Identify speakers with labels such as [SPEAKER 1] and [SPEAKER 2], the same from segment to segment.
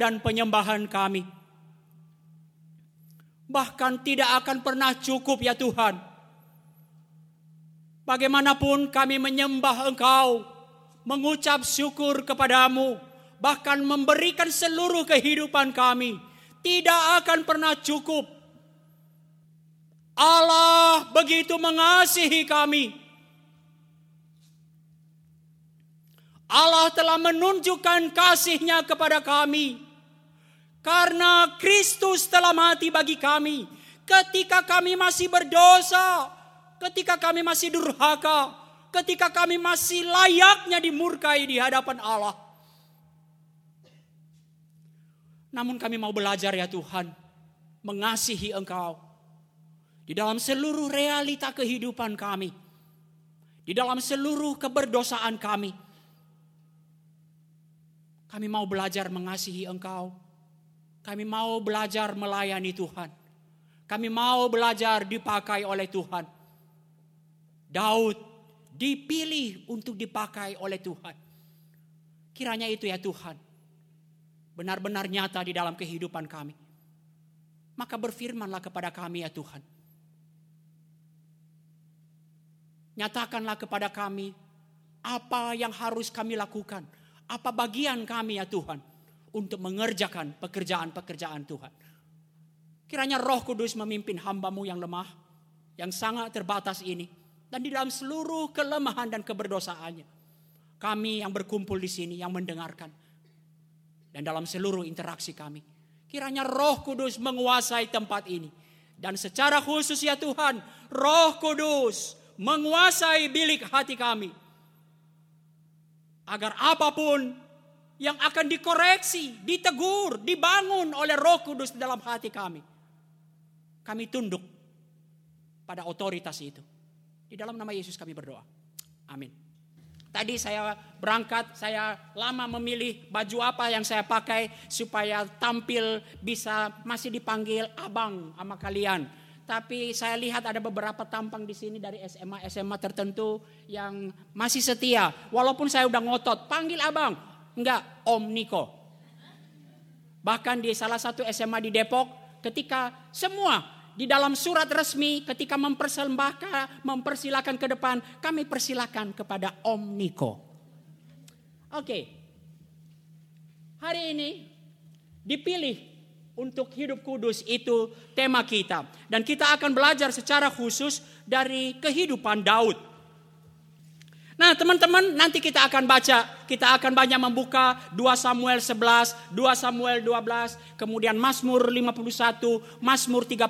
[SPEAKER 1] dan penyembahan kami. Bahkan tidak akan pernah cukup ya Tuhan. Bagaimanapun kami menyembah Engkau, mengucap syukur kepadamu, bahkan memberikan seluruh kehidupan kami, tidak akan pernah cukup. Allah begitu mengasihi kami, Allah telah menunjukkan kasihnya kepada kami. Karena Kristus telah mati bagi kami. Ketika kami masih berdosa. Ketika kami masih durhaka. Ketika kami masih layaknya dimurkai di hadapan Allah. Namun kami mau belajar ya Tuhan. Mengasihi Engkau. Di dalam seluruh realita kehidupan kami. Di dalam seluruh keberdosaan kami kami mau belajar mengasihi Engkau. Kami mau belajar melayani Tuhan. Kami mau belajar dipakai oleh Tuhan. Daud dipilih untuk dipakai oleh Tuhan. Kiranya itu ya Tuhan. Benar-benar nyata di dalam kehidupan kami. Maka berfirmanlah kepada kami ya Tuhan. Nyatakanlah kepada kami apa yang harus kami lakukan apa bagian kami ya Tuhan untuk mengerjakan pekerjaan-pekerjaan Tuhan. Kiranya roh kudus memimpin hambamu yang lemah, yang sangat terbatas ini. Dan di dalam seluruh kelemahan dan keberdosaannya. Kami yang berkumpul di sini, yang mendengarkan. Dan dalam seluruh interaksi kami. Kiranya roh kudus menguasai tempat ini. Dan secara khusus ya Tuhan, roh kudus menguasai bilik hati kami agar apa pun yang akan dikoreksi, ditegur, dibangun oleh Roh Kudus dalam hati kami. Kami tunduk pada otoritas itu. Di dalam nama Yesus kami berdoa. Amin. Tadi saya berangkat, saya lama memilih baju apa yang saya pakai supaya tampil bisa masih dipanggil abang sama kalian. Tapi saya lihat ada beberapa tampang di sini dari SMA SMA tertentu yang masih setia. Walaupun saya udah ngotot, panggil abang. Enggak, Om Niko. Bahkan di salah satu SMA di Depok, ketika semua di dalam surat resmi ketika mempersembahkan, mempersilahkan ke depan, kami persilakan kepada Om Niko. Oke. Hari ini dipilih untuk hidup kudus itu tema kita. Dan kita akan belajar secara khusus dari kehidupan Daud. Nah teman-teman nanti kita akan baca, kita akan banyak membuka 2 Samuel 11, 2 Samuel 12, kemudian Mazmur 51, Mazmur 32.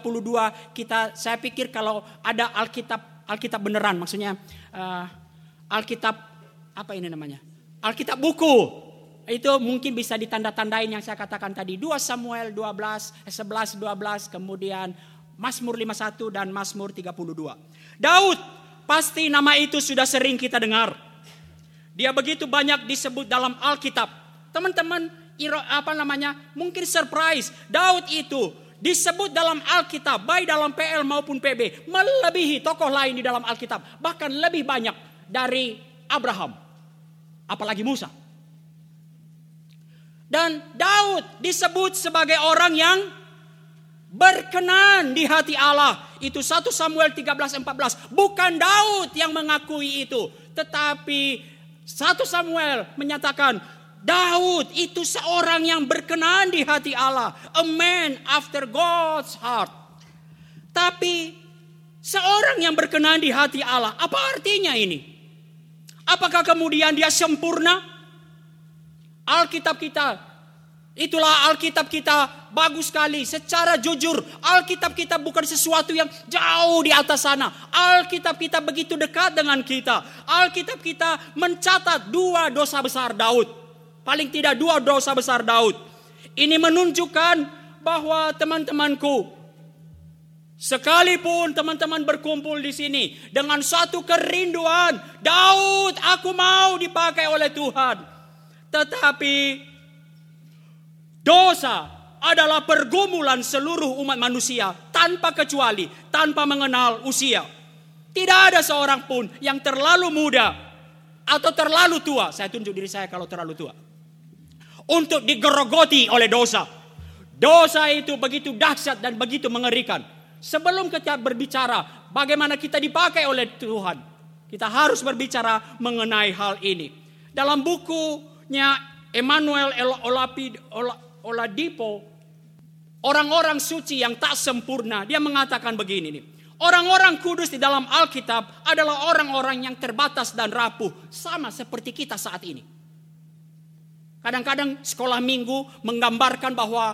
[SPEAKER 1] Kita saya pikir kalau ada Alkitab Alkitab beneran maksudnya uh, Alkitab apa ini namanya? Alkitab buku itu mungkin bisa ditanda-tandain yang saya katakan tadi. 2 Samuel 12, 11, 12, kemudian Mazmur 51 dan Mazmur 32. Daud, pasti nama itu sudah sering kita dengar. Dia begitu banyak disebut dalam Alkitab. Teman-teman, apa namanya? Mungkin surprise. Daud itu disebut dalam Alkitab, baik dalam PL maupun PB, melebihi tokoh lain di dalam Alkitab, bahkan lebih banyak dari Abraham, apalagi Musa. Dan Daud disebut sebagai orang yang berkenan di hati Allah. Itu 1 Samuel 13 14. Bukan Daud yang mengakui itu, tetapi 1 Samuel menyatakan Daud itu seorang yang berkenan di hati Allah, a man after God's heart. Tapi seorang yang berkenan di hati Allah, apa artinya ini? Apakah kemudian dia sempurna? Alkitab kita, itulah Alkitab kita bagus sekali. Secara jujur, Alkitab kita bukan sesuatu yang jauh di atas sana. Alkitab kita begitu dekat dengan kita. Alkitab kita mencatat dua dosa besar Daud. Paling tidak dua dosa besar Daud. Ini menunjukkan bahwa teman-temanku, Sekalipun teman-teman berkumpul di sini dengan satu kerinduan, Daud, aku mau dipakai oleh Tuhan. Tetapi dosa adalah pergumulan seluruh umat manusia tanpa kecuali, tanpa mengenal usia. Tidak ada seorang pun yang terlalu muda atau terlalu tua. Saya tunjuk diri saya kalau terlalu tua. Untuk digerogoti oleh dosa. Dosa itu begitu dahsyat dan begitu mengerikan. Sebelum kita berbicara bagaimana kita dipakai oleh Tuhan, kita harus berbicara mengenai hal ini. Dalam bukunya Emmanuel Olapi, Oladipo, orang-orang suci yang tak sempurna, dia mengatakan begini nih. Orang-orang kudus di dalam Alkitab adalah orang-orang yang terbatas dan rapuh, sama seperti kita saat ini. Kadang-kadang sekolah minggu menggambarkan bahwa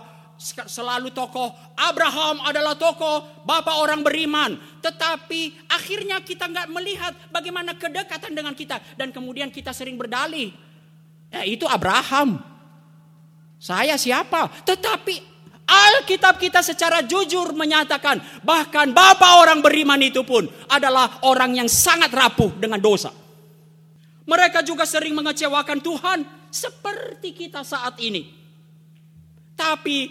[SPEAKER 1] selalu tokoh Abraham adalah tokoh bapak orang beriman, tetapi akhirnya kita nggak melihat bagaimana kedekatan dengan kita dan kemudian kita sering berdalih, ya, itu Abraham, saya siapa? Tetapi Alkitab kita secara jujur menyatakan bahkan bapak orang beriman itu pun adalah orang yang sangat rapuh dengan dosa. Mereka juga sering mengecewakan Tuhan seperti kita saat ini. Tapi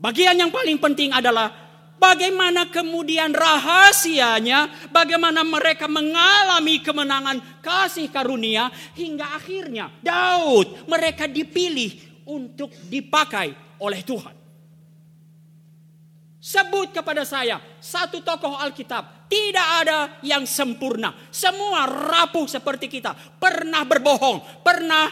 [SPEAKER 1] bagian yang paling penting adalah bagaimana kemudian rahasianya, bagaimana mereka mengalami kemenangan kasih karunia hingga akhirnya Daud mereka dipilih untuk dipakai oleh Tuhan. Sebut kepada saya satu tokoh Alkitab. Tidak ada yang sempurna. Semua rapuh seperti kita. Pernah berbohong. Pernah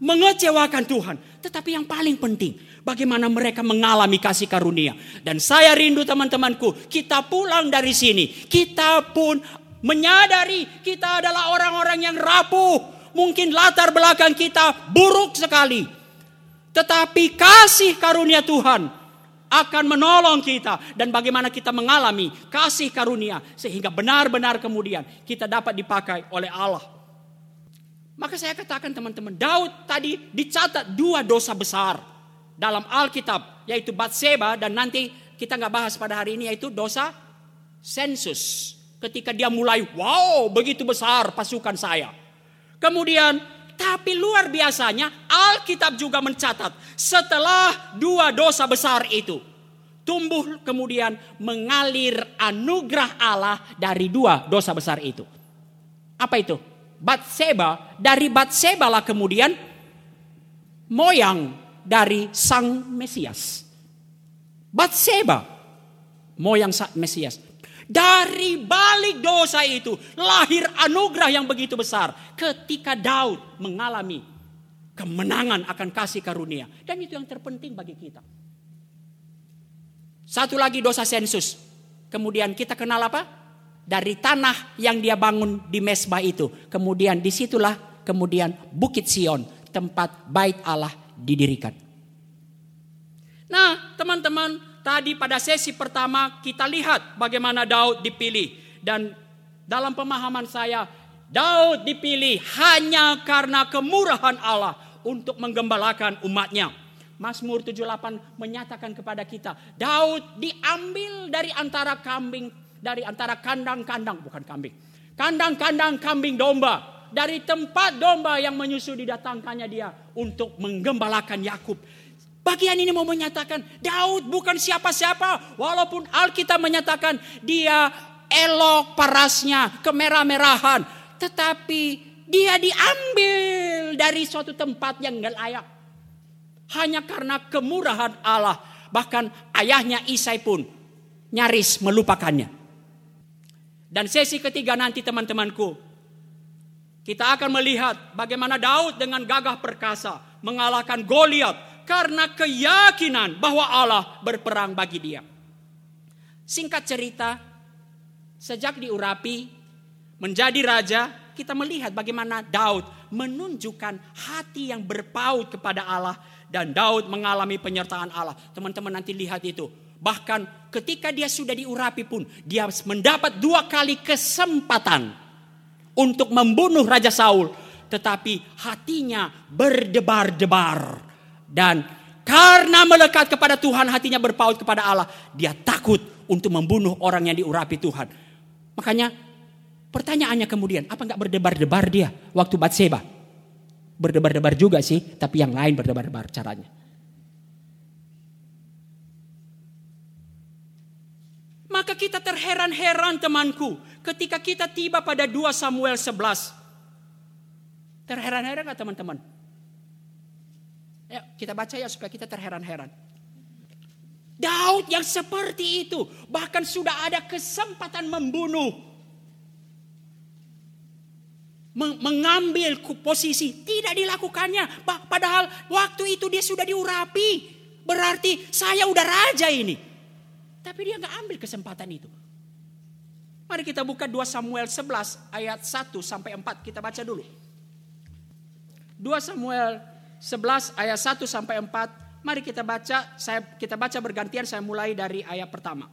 [SPEAKER 1] mengecewakan Tuhan. Tetapi yang paling penting. Bagaimana mereka mengalami kasih karunia. Dan saya rindu teman-temanku. Kita pulang dari sini. Kita pun menyadari kita adalah orang-orang yang rapuh. Mungkin latar belakang kita buruk sekali. Tetapi kasih karunia Tuhan akan menolong kita dan bagaimana kita mengalami kasih karunia sehingga benar-benar kemudian kita dapat dipakai oleh Allah. Maka saya katakan teman-teman, Daud tadi dicatat dua dosa besar dalam Alkitab yaitu Batseba dan nanti kita nggak bahas pada hari ini yaitu dosa sensus. Ketika dia mulai, wow begitu besar pasukan saya. Kemudian tapi luar biasanya Alkitab juga mencatat setelah dua dosa besar itu tumbuh kemudian mengalir anugerah Allah dari dua dosa besar itu. Apa itu? Batseba, dari Batseba lah kemudian moyang dari sang Mesias. Batseba, moyang sang Mesias. Dari balik dosa itu lahir anugerah yang begitu besar ketika Daud mengalami kemenangan akan kasih karunia. Dan itu yang terpenting bagi kita. Satu lagi dosa sensus. Kemudian kita kenal apa? Dari tanah yang dia bangun di mesbah itu. Kemudian di situlah kemudian Bukit Sion. Tempat bait Allah didirikan. Nah teman-teman tadi pada sesi pertama kita lihat bagaimana Daud dipilih dan dalam pemahaman saya Daud dipilih hanya karena kemurahan Allah untuk menggembalakan umatnya. Mazmur 78 menyatakan kepada kita, Daud diambil dari antara kambing, dari antara kandang-kandang, bukan kambing. Kandang-kandang kambing domba, dari tempat domba yang menyusu didatangkannya dia untuk menggembalakan Yakub. Bagian ini mau menyatakan Daud bukan siapa-siapa. Walaupun Alkitab menyatakan dia elok parasnya, kemerah-merahan. Tetapi dia diambil dari suatu tempat yang gak layak. Hanya karena kemurahan Allah. Bahkan ayahnya Isai pun nyaris melupakannya. Dan sesi ketiga nanti teman-temanku. Kita akan melihat bagaimana Daud dengan gagah perkasa mengalahkan Goliat karena keyakinan bahwa Allah berperang bagi dia. Singkat cerita, sejak diurapi menjadi raja, kita melihat bagaimana Daud menunjukkan hati yang berpaut kepada Allah dan Daud mengalami penyertaan Allah. Teman-teman nanti lihat itu. Bahkan ketika dia sudah diurapi pun dia mendapat dua kali kesempatan untuk membunuh Raja Saul. Tetapi hatinya berdebar-debar dan karena melekat kepada Tuhan hatinya berpaut kepada Allah. Dia takut untuk membunuh orang yang diurapi Tuhan. Makanya pertanyaannya kemudian, apa nggak berdebar-debar dia waktu Batseba? Berdebar-debar juga sih, tapi yang lain berdebar-debar caranya. Maka kita terheran-heran temanku ketika kita tiba pada 2 Samuel 11. Terheran-heran gak teman-teman? Ya, kita baca ya supaya kita terheran-heran. Daud yang seperti itu, bahkan sudah ada kesempatan membunuh. Mengambil posisi, tidak dilakukannya. Padahal waktu itu dia sudah diurapi. Berarti saya udah raja ini. Tapi dia nggak ambil kesempatan itu. Mari kita buka 2 Samuel 11 ayat 1 sampai 4. Kita baca dulu. 2 Samuel 11 ayat 1 sampai 4. Mari kita baca, saya kita baca bergantian saya mulai dari ayat pertama.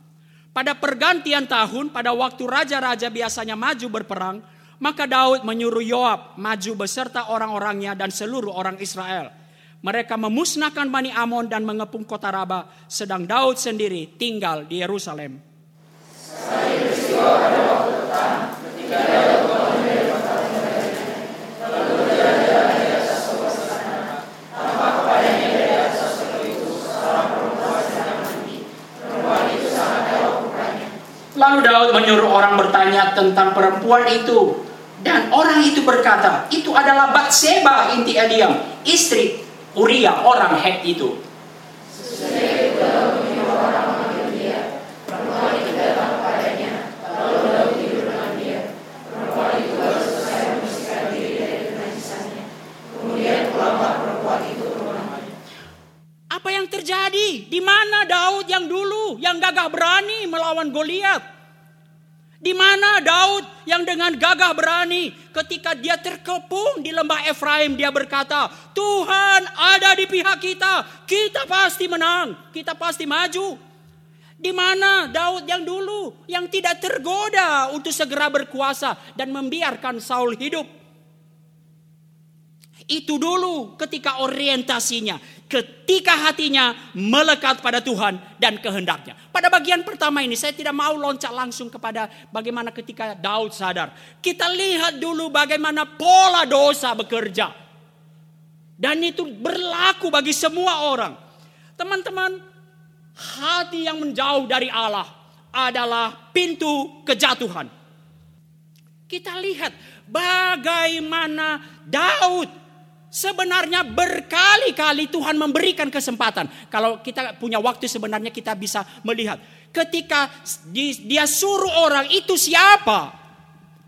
[SPEAKER 1] Pada pergantian tahun, pada waktu raja-raja biasanya maju berperang, maka Daud menyuruh Yoab maju beserta orang-orangnya dan seluruh orang Israel. Mereka memusnahkan Bani Amon dan mengepung kota Raba, sedang Daud sendiri tinggal di Yerusalem. Lalu Daud menyuruh orang bertanya tentang perempuan itu. Dan orang itu berkata, itu adalah Batseba inti Eliam, istri Uria orang Het itu. Apa yang Di mana Daud yang dulu yang gagah berani melawan Goliat? Di mana Daud yang dengan gagah berani ketika dia terkepung di lembah Efraim dia berkata, "Tuhan ada di pihak kita, kita pasti menang, kita pasti maju." Di mana Daud yang dulu yang tidak tergoda untuk segera berkuasa dan membiarkan Saul hidup? Itu dulu ketika orientasinya, ketika hatinya melekat pada Tuhan dan kehendaknya. Pada bagian pertama ini saya tidak mau loncat langsung kepada bagaimana ketika Daud sadar. Kita lihat dulu bagaimana pola dosa bekerja. Dan itu berlaku bagi semua orang. Teman-teman, hati yang menjauh dari Allah adalah pintu kejatuhan. Kita lihat bagaimana Daud Sebenarnya berkali-kali Tuhan memberikan kesempatan. Kalau kita punya waktu sebenarnya kita bisa melihat. Ketika dia suruh orang itu siapa?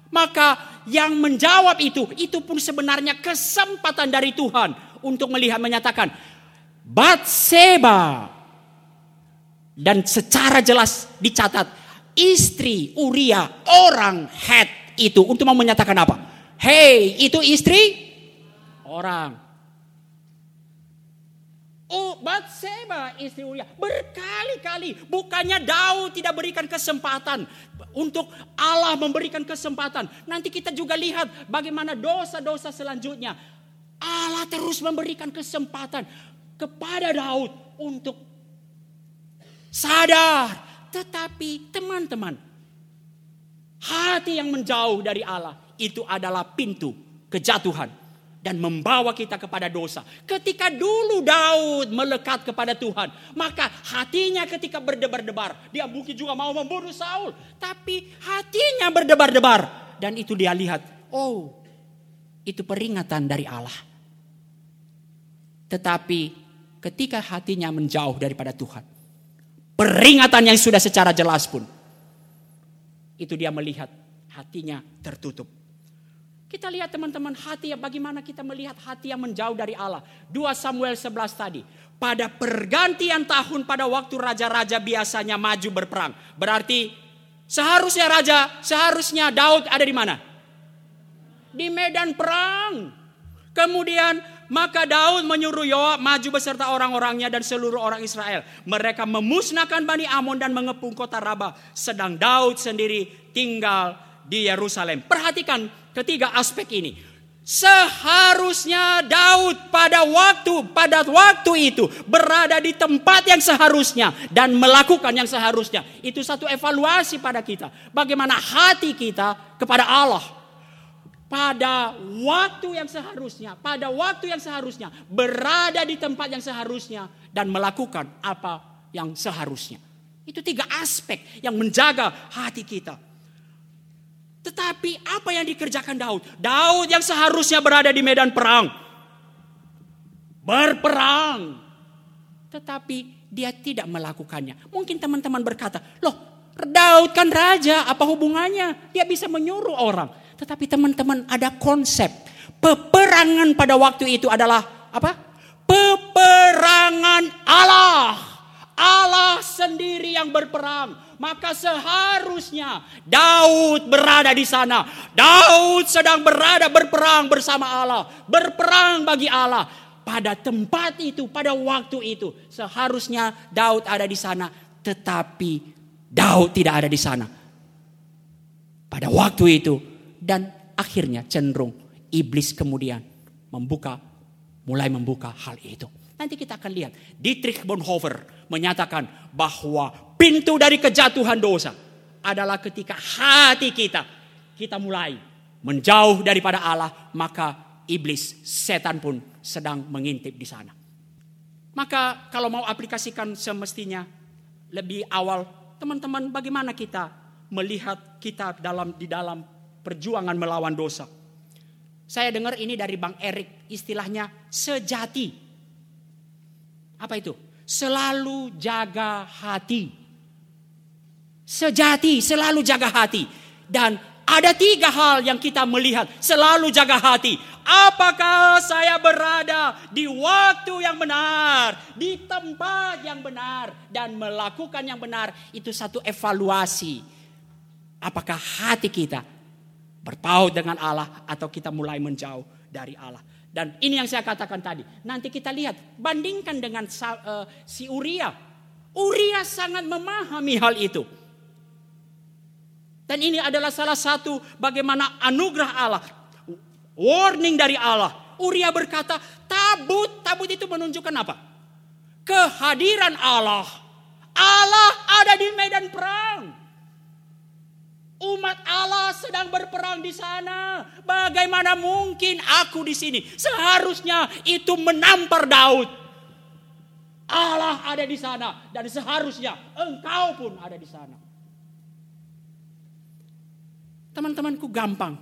[SPEAKER 1] Maka yang menjawab itu, itu pun sebenarnya kesempatan dari Tuhan untuk melihat menyatakan Batseba dan secara jelas dicatat istri Uria orang Het itu untuk mau menyatakan apa? Hei, itu istri orang. Oh, Batseba istri Uria berkali-kali bukannya Daud tidak berikan kesempatan untuk Allah memberikan kesempatan. Nanti kita juga lihat bagaimana dosa-dosa selanjutnya. Allah terus memberikan kesempatan kepada Daud untuk sadar. Tetapi teman-teman, hati yang menjauh dari Allah itu adalah pintu kejatuhan dan membawa kita kepada dosa. Ketika dulu Daud melekat kepada Tuhan, maka hatinya ketika berdebar-debar, dia mungkin juga mau membunuh Saul, tapi hatinya berdebar-debar dan itu dia lihat, oh, itu peringatan dari Allah. Tetapi ketika hatinya menjauh daripada Tuhan, peringatan yang sudah secara jelas pun itu dia melihat hatinya tertutup kita lihat teman-teman hati ya bagaimana kita melihat hati yang menjauh dari Allah. 2 Samuel 11 tadi. Pada pergantian tahun pada waktu raja-raja biasanya maju berperang. Berarti seharusnya raja, seharusnya Daud ada di mana? Di medan perang. Kemudian maka Daud menyuruh Yoab maju beserta orang-orangnya dan seluruh orang Israel. Mereka memusnahkan Bani Amon dan mengepung kota Rabah. Sedang Daud sendiri tinggal di Yerusalem. Perhatikan ketiga aspek ini. Seharusnya Daud pada waktu pada waktu itu berada di tempat yang seharusnya dan melakukan yang seharusnya. Itu satu evaluasi pada kita. Bagaimana hati kita kepada Allah. Pada waktu yang seharusnya, pada waktu yang seharusnya berada di tempat yang seharusnya dan melakukan apa yang seharusnya. Itu tiga aspek yang menjaga hati kita. Tetapi apa yang dikerjakan Daud? Daud yang seharusnya berada di medan perang. Berperang. Tetapi dia tidak melakukannya. Mungkin teman-teman berkata, loh Daud kan raja, apa hubungannya? Dia bisa menyuruh orang. Tetapi teman-teman ada konsep. Peperangan pada waktu itu adalah apa? Peperangan Allah. Allah sendiri yang berperang maka seharusnya Daud berada di sana. Daud sedang berada berperang bersama Allah, berperang bagi Allah. Pada tempat itu, pada waktu itu, seharusnya Daud ada di sana, tetapi Daud tidak ada di sana. Pada waktu itu, dan akhirnya cenderung iblis kemudian membuka, mulai membuka hal itu. Nanti kita akan lihat. Dietrich Bonhoeffer menyatakan bahwa pintu dari kejatuhan dosa adalah ketika hati kita kita mulai menjauh daripada Allah, maka iblis, setan pun sedang mengintip di sana. Maka kalau mau aplikasikan semestinya lebih awal, teman-teman bagaimana kita melihat kita dalam di dalam perjuangan melawan dosa. Saya dengar ini dari Bang Erik, istilahnya sejati. Apa itu? Selalu jaga hati. Sejati, selalu jaga hati. Dan ada tiga hal yang kita melihat. Selalu jaga hati. Apakah saya berada di waktu yang benar, di tempat yang benar, dan melakukan yang benar? Itu satu evaluasi. Apakah hati kita berpaut dengan Allah, atau kita mulai menjauh dari Allah? Dan ini yang saya katakan tadi. Nanti kita lihat, bandingkan dengan uh, si Uria. Uria sangat memahami hal itu. Dan ini adalah salah satu bagaimana anugerah Allah. Warning dari Allah. Uria berkata, tabut, tabut itu menunjukkan apa? Kehadiran Allah. Allah ada di medan perang. Umat Allah sedang berperang di sana. Bagaimana mungkin aku di sini? Seharusnya itu menampar Daud. Allah ada di sana dan seharusnya engkau pun ada di sana. Teman-temanku gampang.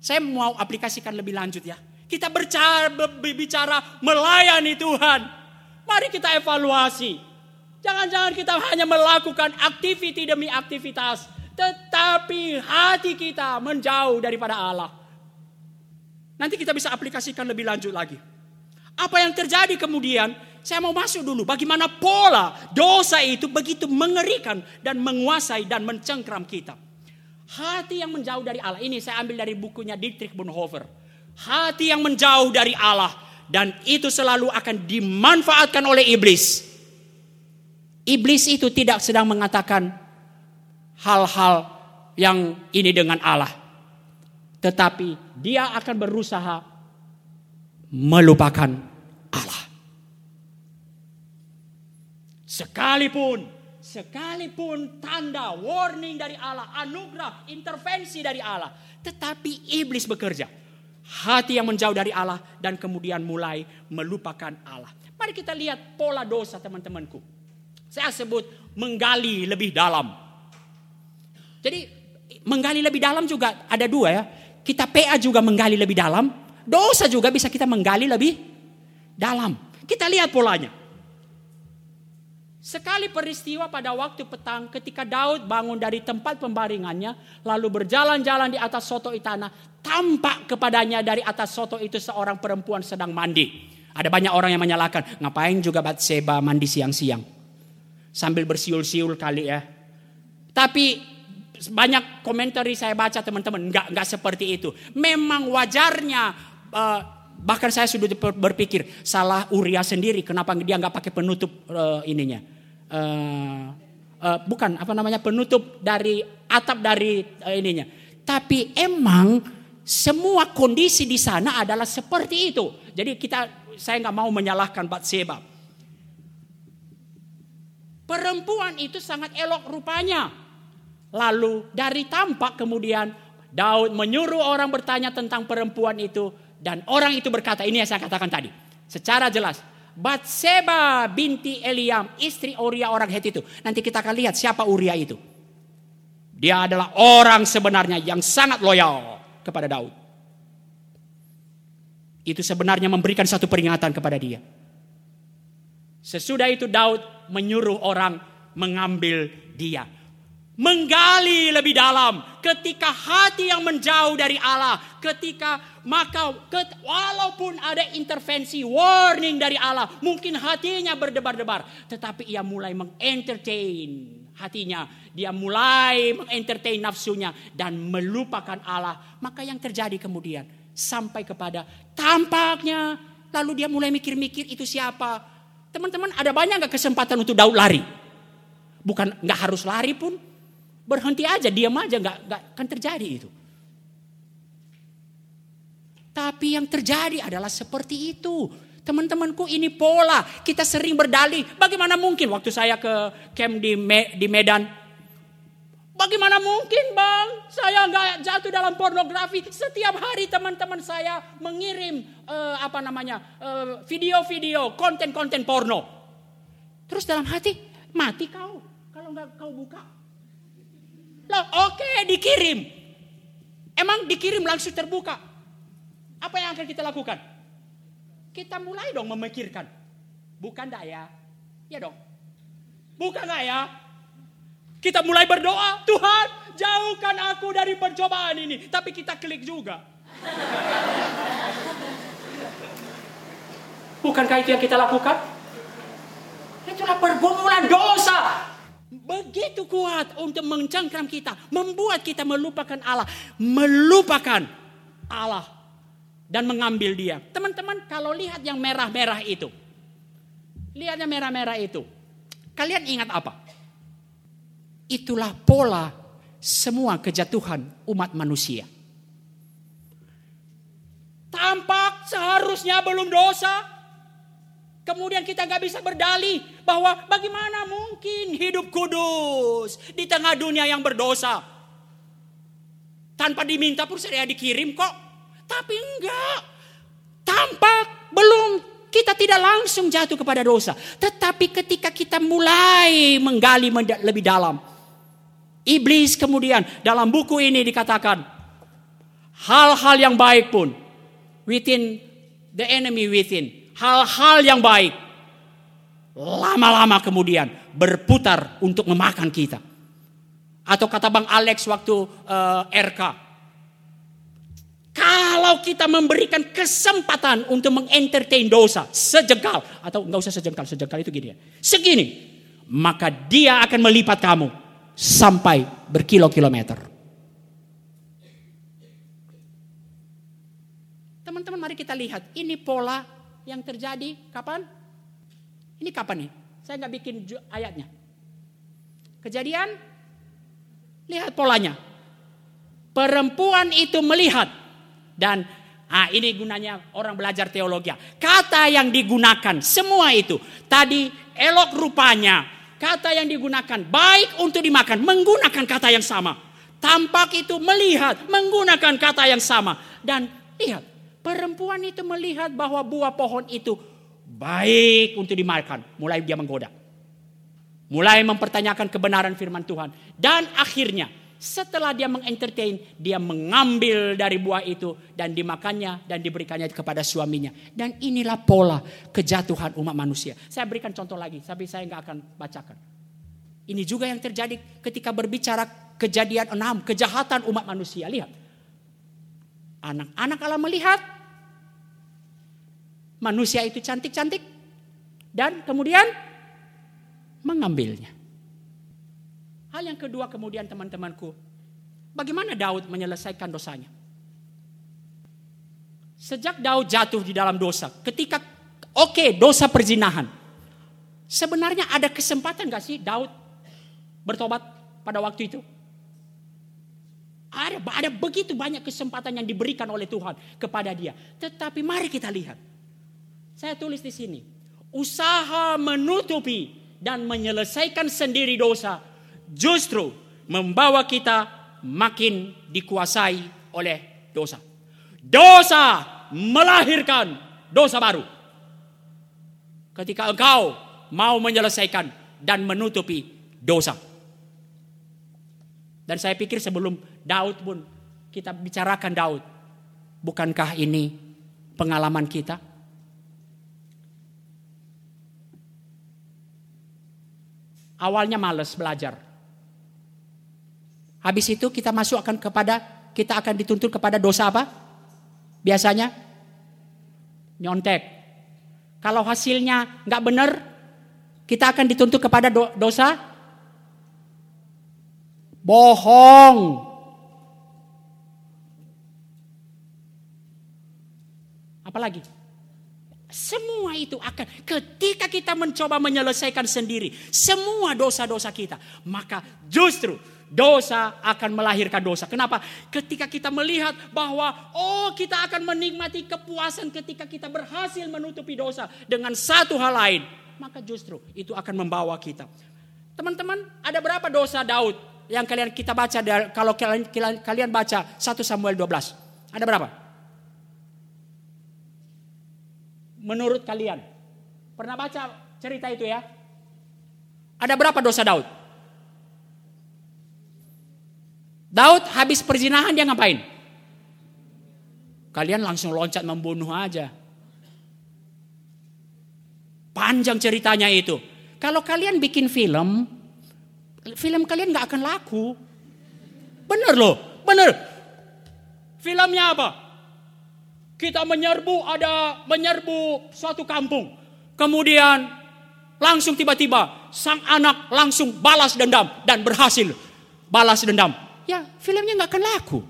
[SPEAKER 1] Saya mau aplikasikan lebih lanjut ya. Kita berbicara, berbicara melayani Tuhan. Mari kita evaluasi. Jangan-jangan kita hanya melakukan aktiviti demi aktivitas tetapi hati kita menjauh daripada Allah. Nanti kita bisa aplikasikan lebih lanjut lagi. Apa yang terjadi kemudian? Saya mau masuk dulu. Bagaimana pola dosa itu begitu mengerikan dan menguasai dan mencengkram kita. Hati yang menjauh dari Allah. Ini saya ambil dari bukunya Dietrich Bonhoeffer. Hati yang menjauh dari Allah. Dan itu selalu akan dimanfaatkan oleh iblis. Iblis itu tidak sedang mengatakan hal-hal yang ini dengan Allah. Tetapi dia akan berusaha melupakan Allah. Sekalipun, sekalipun tanda, warning dari Allah, anugerah, intervensi dari Allah. Tetapi iblis bekerja. Hati yang menjauh dari Allah dan kemudian mulai melupakan Allah. Mari kita lihat pola dosa teman-temanku. Saya sebut menggali lebih dalam. Jadi menggali lebih dalam juga ada dua ya. Kita PA juga menggali lebih dalam. Dosa juga bisa kita menggali lebih dalam. Kita lihat polanya. Sekali peristiwa pada waktu petang ketika Daud bangun dari tempat pembaringannya. Lalu berjalan-jalan di atas soto itana. Tampak kepadanya dari atas soto itu seorang perempuan sedang mandi. Ada banyak orang yang menyalahkan. Ngapain juga Batseba mandi siang-siang. Sambil bersiul-siul kali ya. Tapi banyak komentar saya baca teman-teman nggak nggak seperti itu. Memang wajarnya uh, bahkan saya sudah berpikir salah Uria sendiri kenapa dia nggak pakai penutup uh, ininya. Uh, uh, bukan apa namanya penutup dari atap dari uh, ininya. Tapi emang semua kondisi di sana adalah seperti itu. Jadi kita saya nggak mau menyalahkan Batseba. Perempuan itu sangat elok rupanya. Lalu dari tampak kemudian Daud menyuruh orang bertanya tentang perempuan itu dan orang itu berkata ini yang saya katakan tadi secara jelas Batseba binti Eliam istri Uria orang Het itu nanti kita akan lihat siapa Uria itu Dia adalah orang sebenarnya yang sangat loyal kepada Daud. Itu sebenarnya memberikan satu peringatan kepada dia. Sesudah itu Daud menyuruh orang mengambil dia. Menggali lebih dalam ketika hati yang menjauh dari Allah, ketika maka walaupun ada intervensi warning dari Allah, mungkin hatinya berdebar-debar, tetapi ia mulai mengentertain hatinya, dia mulai mengentertain nafsunya dan melupakan Allah. Maka yang terjadi kemudian sampai kepada tampaknya lalu dia mulai mikir-mikir itu siapa. Teman-teman ada banyak nggak kesempatan untuk Daud lari? Bukan nggak harus lari pun, Berhenti aja, diam aja, nggak nggak akan terjadi itu. Tapi yang terjadi adalah seperti itu. Teman-temanku ini pola. Kita sering berdalih. Bagaimana mungkin waktu saya ke camp di, Me, di Medan. Bagaimana mungkin bang. Saya nggak jatuh dalam pornografi. Setiap hari teman-teman saya mengirim uh, apa namanya uh, video-video, konten-konten porno. Terus dalam hati mati kau kalau nggak kau buka. Loh, oke okay, dikirim. Emang dikirim langsung terbuka. Apa yang akan kita lakukan? Kita mulai dong memikirkan. Bukan dak ya? Ya dong. Bukan gak ya? Kita mulai berdoa, Tuhan jauhkan aku dari percobaan ini. Tapi kita klik juga. Bukankah itu yang kita lakukan? Itulah pergumulan dosa. Begitu kuat untuk mencengkram kita, membuat kita melupakan Allah, melupakan Allah dan mengambil dia. Teman-teman, kalau lihat yang merah-merah itu, lihat yang merah-merah itu, kalian ingat apa? Itulah pola semua kejatuhan umat manusia. Tampak seharusnya belum dosa, Kemudian kita nggak bisa berdalih bahwa bagaimana mungkin hidup kudus di tengah dunia yang berdosa. Tanpa diminta pun saya dikirim kok. Tapi enggak. Tampak belum kita tidak langsung jatuh kepada dosa. Tetapi ketika kita mulai menggali lebih dalam. Iblis kemudian dalam buku ini dikatakan. Hal-hal yang baik pun. Within the enemy within hal-hal yang baik lama-lama kemudian berputar untuk memakan kita. Atau kata Bang Alex waktu uh, eh, RK, kalau kita memberikan kesempatan untuk mengentertain dosa sejengkal atau nggak usah sejengkal, sejengkal itu gini ya, segini, maka dia akan melipat kamu sampai berkilo-kilometer. Teman-teman mari kita lihat, ini pola yang terjadi kapan? Ini kapan nih? Saya nggak bikin ayatnya. Kejadian, lihat polanya. Perempuan itu melihat dan ah ini gunanya orang belajar teologi. Kata yang digunakan semua itu tadi elok rupanya, kata yang digunakan baik untuk dimakan menggunakan kata yang sama. Tampak itu melihat menggunakan kata yang sama dan lihat Perempuan itu melihat bahwa buah pohon itu baik untuk dimakan. Mulai dia menggoda. Mulai mempertanyakan kebenaran firman Tuhan. Dan akhirnya setelah dia mengentertain, dia mengambil dari buah itu dan dimakannya dan diberikannya kepada suaminya. Dan inilah pola kejatuhan umat manusia. Saya berikan contoh lagi, tapi saya nggak akan bacakan. Ini juga yang terjadi ketika berbicara kejadian enam, kejahatan umat manusia. Lihat. Anak-anak Allah melihat manusia itu cantik-cantik dan kemudian mengambilnya. Hal yang kedua kemudian teman-temanku, bagaimana Daud menyelesaikan dosanya? Sejak Daud jatuh di dalam dosa, ketika oke okay, dosa perzinahan, sebenarnya ada kesempatan gak sih Daud bertobat pada waktu itu? Ada, ada begitu banyak kesempatan yang diberikan oleh Tuhan kepada dia. Tetapi mari kita lihat saya tulis di sini. Usaha menutupi dan menyelesaikan sendiri dosa justru membawa kita makin dikuasai oleh dosa. Dosa melahirkan dosa baru. Ketika engkau mau menyelesaikan dan menutupi dosa. Dan saya pikir sebelum Daud pun kita bicarakan Daud. Bukankah ini pengalaman kita? Awalnya males belajar. Habis itu kita masuk akan kepada kita akan dituntut kepada dosa apa? Biasanya nyontek. Kalau hasilnya nggak benar, kita akan dituntut kepada dosa bohong. Apalagi? Semua itu akan ketika kita mencoba menyelesaikan sendiri semua dosa-dosa kita, maka justru dosa akan melahirkan dosa. Kenapa? Ketika kita melihat bahwa oh kita akan menikmati kepuasan ketika kita berhasil menutupi dosa dengan satu hal lain, maka justru itu akan membawa kita. Teman-teman, ada berapa dosa Daud yang kalian kita baca kalau kalian kalian baca 1 Samuel 12? Ada berapa? Menurut kalian? Pernah baca cerita itu ya? Ada berapa dosa Daud? Daud habis perzinahan dia ngapain? Kalian langsung loncat membunuh aja. Panjang ceritanya itu. Kalau kalian bikin film, film kalian nggak akan laku. Bener loh, bener. Filmnya apa? Kita menyerbu ada menyerbu suatu kampung. Kemudian langsung tiba-tiba sang anak langsung balas dendam dan berhasil balas dendam ya filmnya nggak akan laku.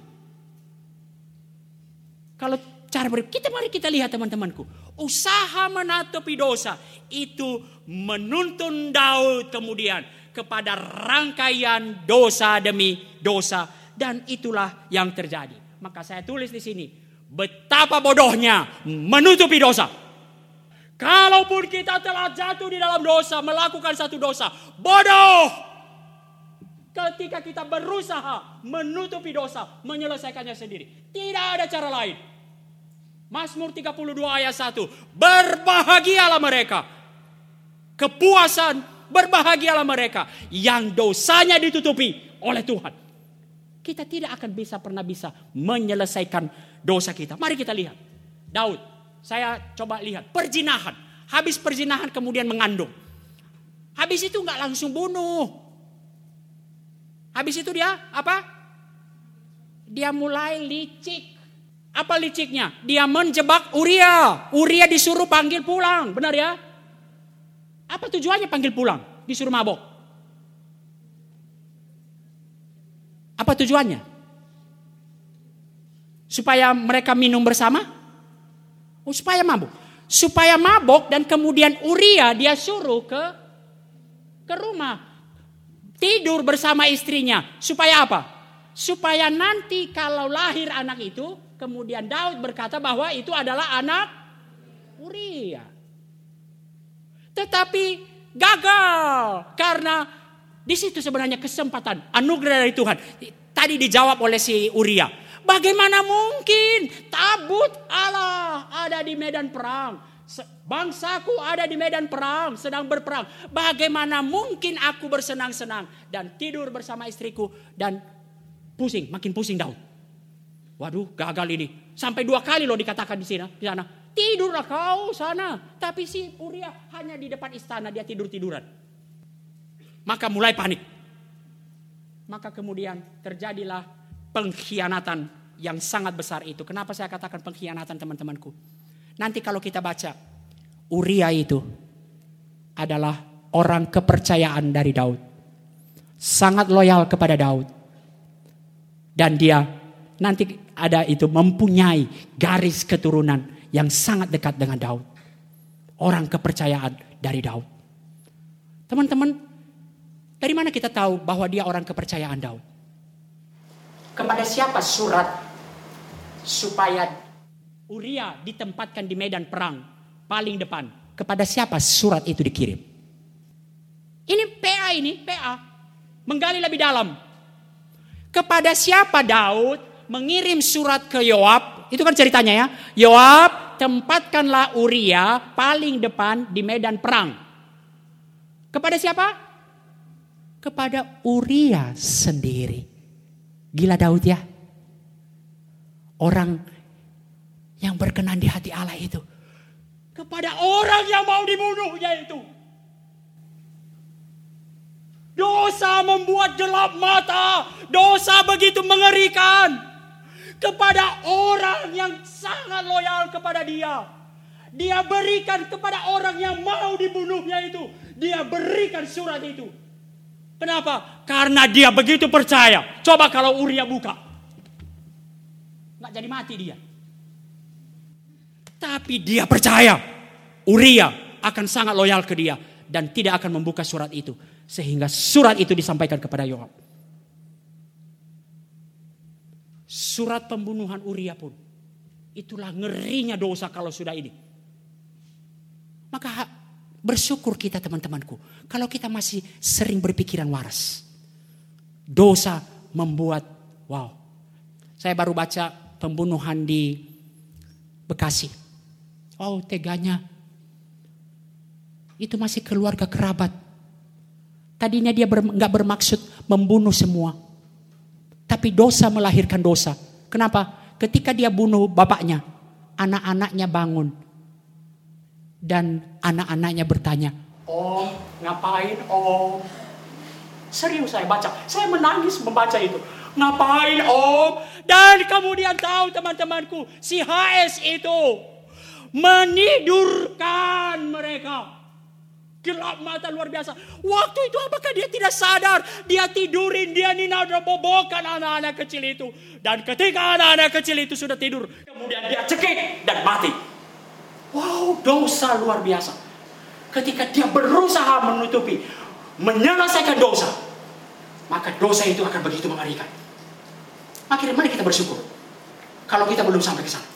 [SPEAKER 1] Kalau cara ber kita mari kita lihat teman-temanku. Usaha menatupi dosa itu menuntun Daud kemudian kepada rangkaian dosa demi dosa dan itulah yang terjadi. Maka saya tulis di sini betapa bodohnya menutupi dosa. Kalaupun kita telah jatuh di dalam dosa, melakukan satu dosa, bodoh Ketika kita berusaha menutupi dosa, menyelesaikannya sendiri. Tidak ada cara lain. Mazmur 32 ayat 1. Berbahagialah mereka. Kepuasan, berbahagialah mereka. Yang dosanya ditutupi oleh Tuhan. Kita tidak akan bisa pernah bisa menyelesaikan dosa kita. Mari kita lihat. Daud, saya coba lihat. Perjinahan. Habis perjinahan kemudian mengandung. Habis itu nggak langsung bunuh. Habis itu dia apa? Dia mulai licik. Apa liciknya? Dia menjebak Uria. Uria disuruh panggil pulang. Benar ya? Apa tujuannya panggil pulang? Disuruh mabok. Apa tujuannya? Supaya mereka minum bersama? Oh, supaya mabuk. Supaya mabok dan kemudian Uria dia suruh ke ke rumah tidur bersama istrinya. Supaya apa? Supaya nanti kalau lahir anak itu, kemudian Daud berkata bahwa itu adalah anak Uria. Tetapi gagal karena di situ sebenarnya kesempatan anugerah dari Tuhan. Tadi dijawab oleh si Uria. Bagaimana mungkin tabut Allah ada di medan perang? Bangsaku ada di medan perang, sedang berperang. Bagaimana mungkin aku bersenang-senang dan tidur bersama istriku dan pusing, makin pusing Daud. Waduh, gagal ini. Sampai dua kali loh dikatakan di sini, di sana. Tidurlah kau sana. Tapi si Uria hanya di depan istana dia tidur-tiduran. Maka mulai panik. Maka kemudian terjadilah pengkhianatan yang sangat besar itu. Kenapa saya katakan pengkhianatan teman-temanku? Nanti kalau kita baca, Uria itu adalah orang kepercayaan dari Daud. Sangat loyal kepada Daud. Dan dia nanti ada itu mempunyai garis keturunan yang sangat dekat dengan Daud. Orang kepercayaan dari Daud. Teman-teman, dari mana kita tahu bahwa dia orang kepercayaan Daud? Kepada siapa surat supaya Uria ditempatkan di medan perang paling depan. Kepada siapa surat itu dikirim? Ini PA ini, PA. Menggali lebih dalam. Kepada siapa Daud mengirim surat ke Yoab? Itu kan ceritanya ya. Yoab, tempatkanlah Uria paling depan di medan perang. Kepada siapa? Kepada Uria sendiri. Gila Daud ya. Orang yang berkenan di hati Allah itu. Kepada orang yang mau dibunuhnya itu. Dosa membuat gelap mata. Dosa begitu mengerikan. Kepada orang yang sangat loyal kepada dia. Dia berikan kepada orang yang mau dibunuhnya itu. Dia berikan surat itu. Kenapa? Karena dia begitu percaya. Coba kalau Uria buka. Nggak jadi mati dia. Tapi dia percaya. Uria akan sangat loyal ke dia. Dan tidak akan membuka surat itu. Sehingga surat itu disampaikan kepada Yoab. Surat pembunuhan Uria pun. Itulah ngerinya dosa kalau sudah ini. Maka bersyukur kita teman-temanku. Kalau kita masih sering berpikiran waras. Dosa membuat, wow. Saya baru baca pembunuhan di Bekasi. Oh teganya. Itu masih keluarga kerabat. Tadinya dia ber, nggak bermaksud membunuh semua. Tapi dosa melahirkan dosa. Kenapa? Ketika dia bunuh bapaknya, anak-anaknya bangun dan anak-anaknya bertanya, Om, ngapain Om? Serius saya baca, saya menangis membaca itu. Ngapain Om? Dan kemudian tahu teman-temanku, si HS itu menidurkan mereka. Gelap mata luar biasa. Waktu itu apakah dia tidak sadar? Dia tidurin, dia nina bobokan anak-anak kecil itu. Dan ketika anak-anak kecil itu sudah tidur, kemudian dia cekik dan mati. Wow, dosa luar biasa. Ketika dia berusaha menutupi, menyelesaikan dosa, maka dosa itu akan begitu mengerikan. Akhirnya mari kita bersyukur. Kalau kita belum sampai ke sana.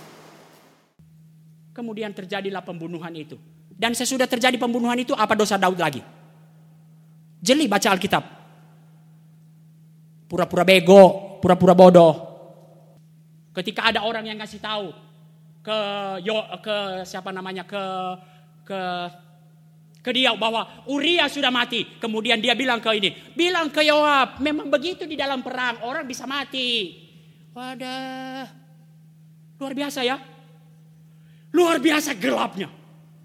[SPEAKER 1] Kemudian terjadilah pembunuhan itu. Dan sesudah terjadi pembunuhan itu, apa dosa Daud lagi? Jeli baca Alkitab. Pura-pura bego, pura-pura bodoh. Ketika ada orang yang kasih tahu, ke Yo, ke siapa namanya ke ke ke dia bahwa Uria sudah mati. Kemudian dia bilang ke ini, bilang ke Yoab, memang begitu di dalam perang orang bisa mati. Wadah, luar biasa ya, luar biasa gelapnya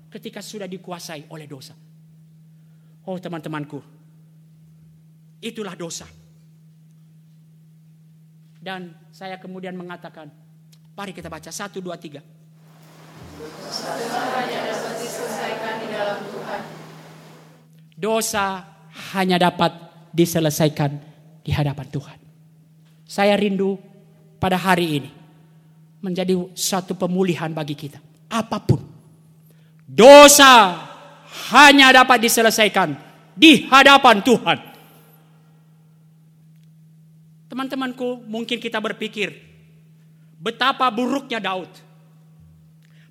[SPEAKER 1] ketika sudah dikuasai oleh dosa. Oh teman-temanku, itulah dosa. Dan saya kemudian mengatakan, Mari kita baca satu dua tiga. Dosa hanya dapat diselesaikan di hadapan Tuhan. Saya rindu pada hari ini menjadi satu pemulihan bagi kita. Apa pun. Dosa hanya dapat diselesaikan di hadapan Tuhan. Teman-temanku, mungkin kita berpikir Betapa buruknya Daud.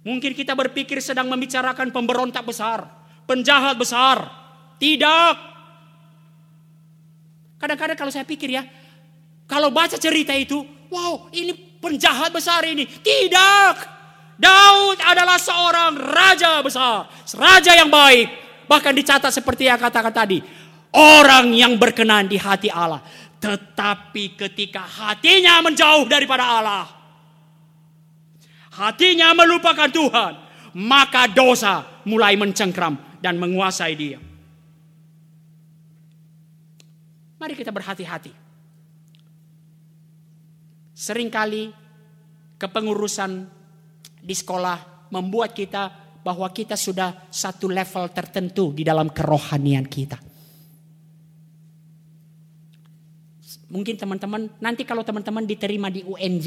[SPEAKER 1] Mungkin kita berpikir sedang membicarakan pemberontak besar, penjahat besar. Tidak. Kadang-kadang kalau saya pikir ya, kalau baca cerita itu, wow ini penjahat besar ini. Tidak. Daud adalah seorang raja besar, raja yang baik. Bahkan dicatat seperti yang katakan tadi, orang yang berkenan di hati Allah. Tetapi ketika hatinya menjauh daripada Allah, hatinya melupakan Tuhan, maka dosa mulai mencengkram dan menguasai dia. Mari kita berhati-hati. Seringkali kepengurusan di sekolah membuat kita bahwa kita sudah satu level tertentu di dalam kerohanian kita. Mungkin teman-teman, nanti kalau teman-teman diterima di UNJ,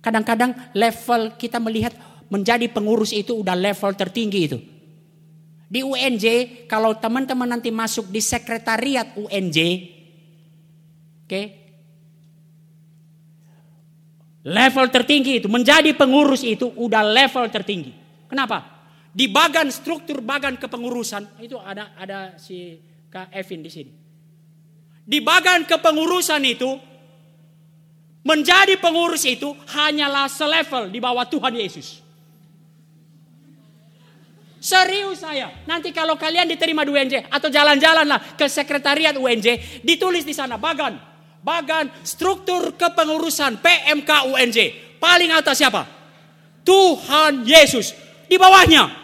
[SPEAKER 1] Kadang-kadang level kita melihat menjadi pengurus itu udah level tertinggi itu. Di UNJ, kalau teman-teman nanti masuk di sekretariat UNJ, oke, okay, level tertinggi itu menjadi pengurus itu udah level tertinggi. Kenapa? Di bagan struktur bagan kepengurusan itu ada ada si Kak Evin di sini. Di bagan kepengurusan itu Menjadi pengurus itu hanyalah selevel di bawah Tuhan Yesus. Serius saya. Nanti kalau kalian diterima di UNJ atau jalan-jalan lah ke sekretariat UNJ, ditulis di sana bagan. Bagan struktur kepengurusan PMK UNJ. Paling atas siapa? Tuhan Yesus. Di bawahnya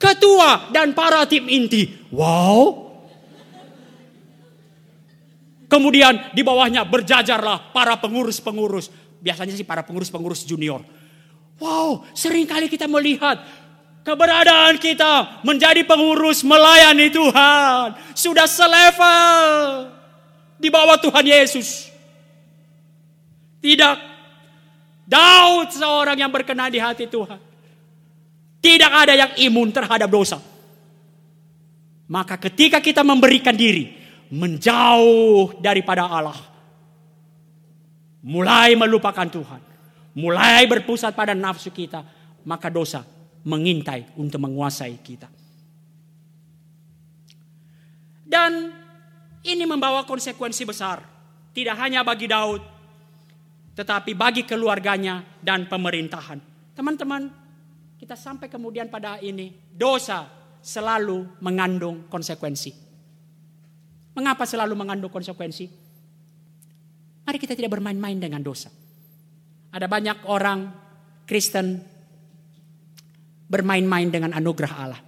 [SPEAKER 1] ketua dan para tim inti. Wow. Kemudian di bawahnya berjajarlah para pengurus-pengurus. Biasanya sih para pengurus-pengurus junior. Wow, sering kali kita melihat keberadaan kita menjadi pengurus melayani Tuhan. Sudah selevel di bawah Tuhan Yesus. Tidak. Daud seorang yang berkenan di hati Tuhan. Tidak ada yang imun terhadap dosa. Maka ketika kita memberikan diri menjauh daripada Allah, mulai melupakan Tuhan, mulai berpusat pada nafsu kita, maka dosa mengintai untuk menguasai kita. Dan ini membawa konsekuensi besar, tidak hanya bagi Daud, tetapi bagi keluarganya dan pemerintahan. Teman-teman, kita sampai kemudian pada ini, dosa selalu mengandung konsekuensi. Mengapa selalu mengandung konsekuensi? Mari kita tidak bermain-main dengan dosa. Ada banyak orang Kristen bermain-main dengan anugerah Allah.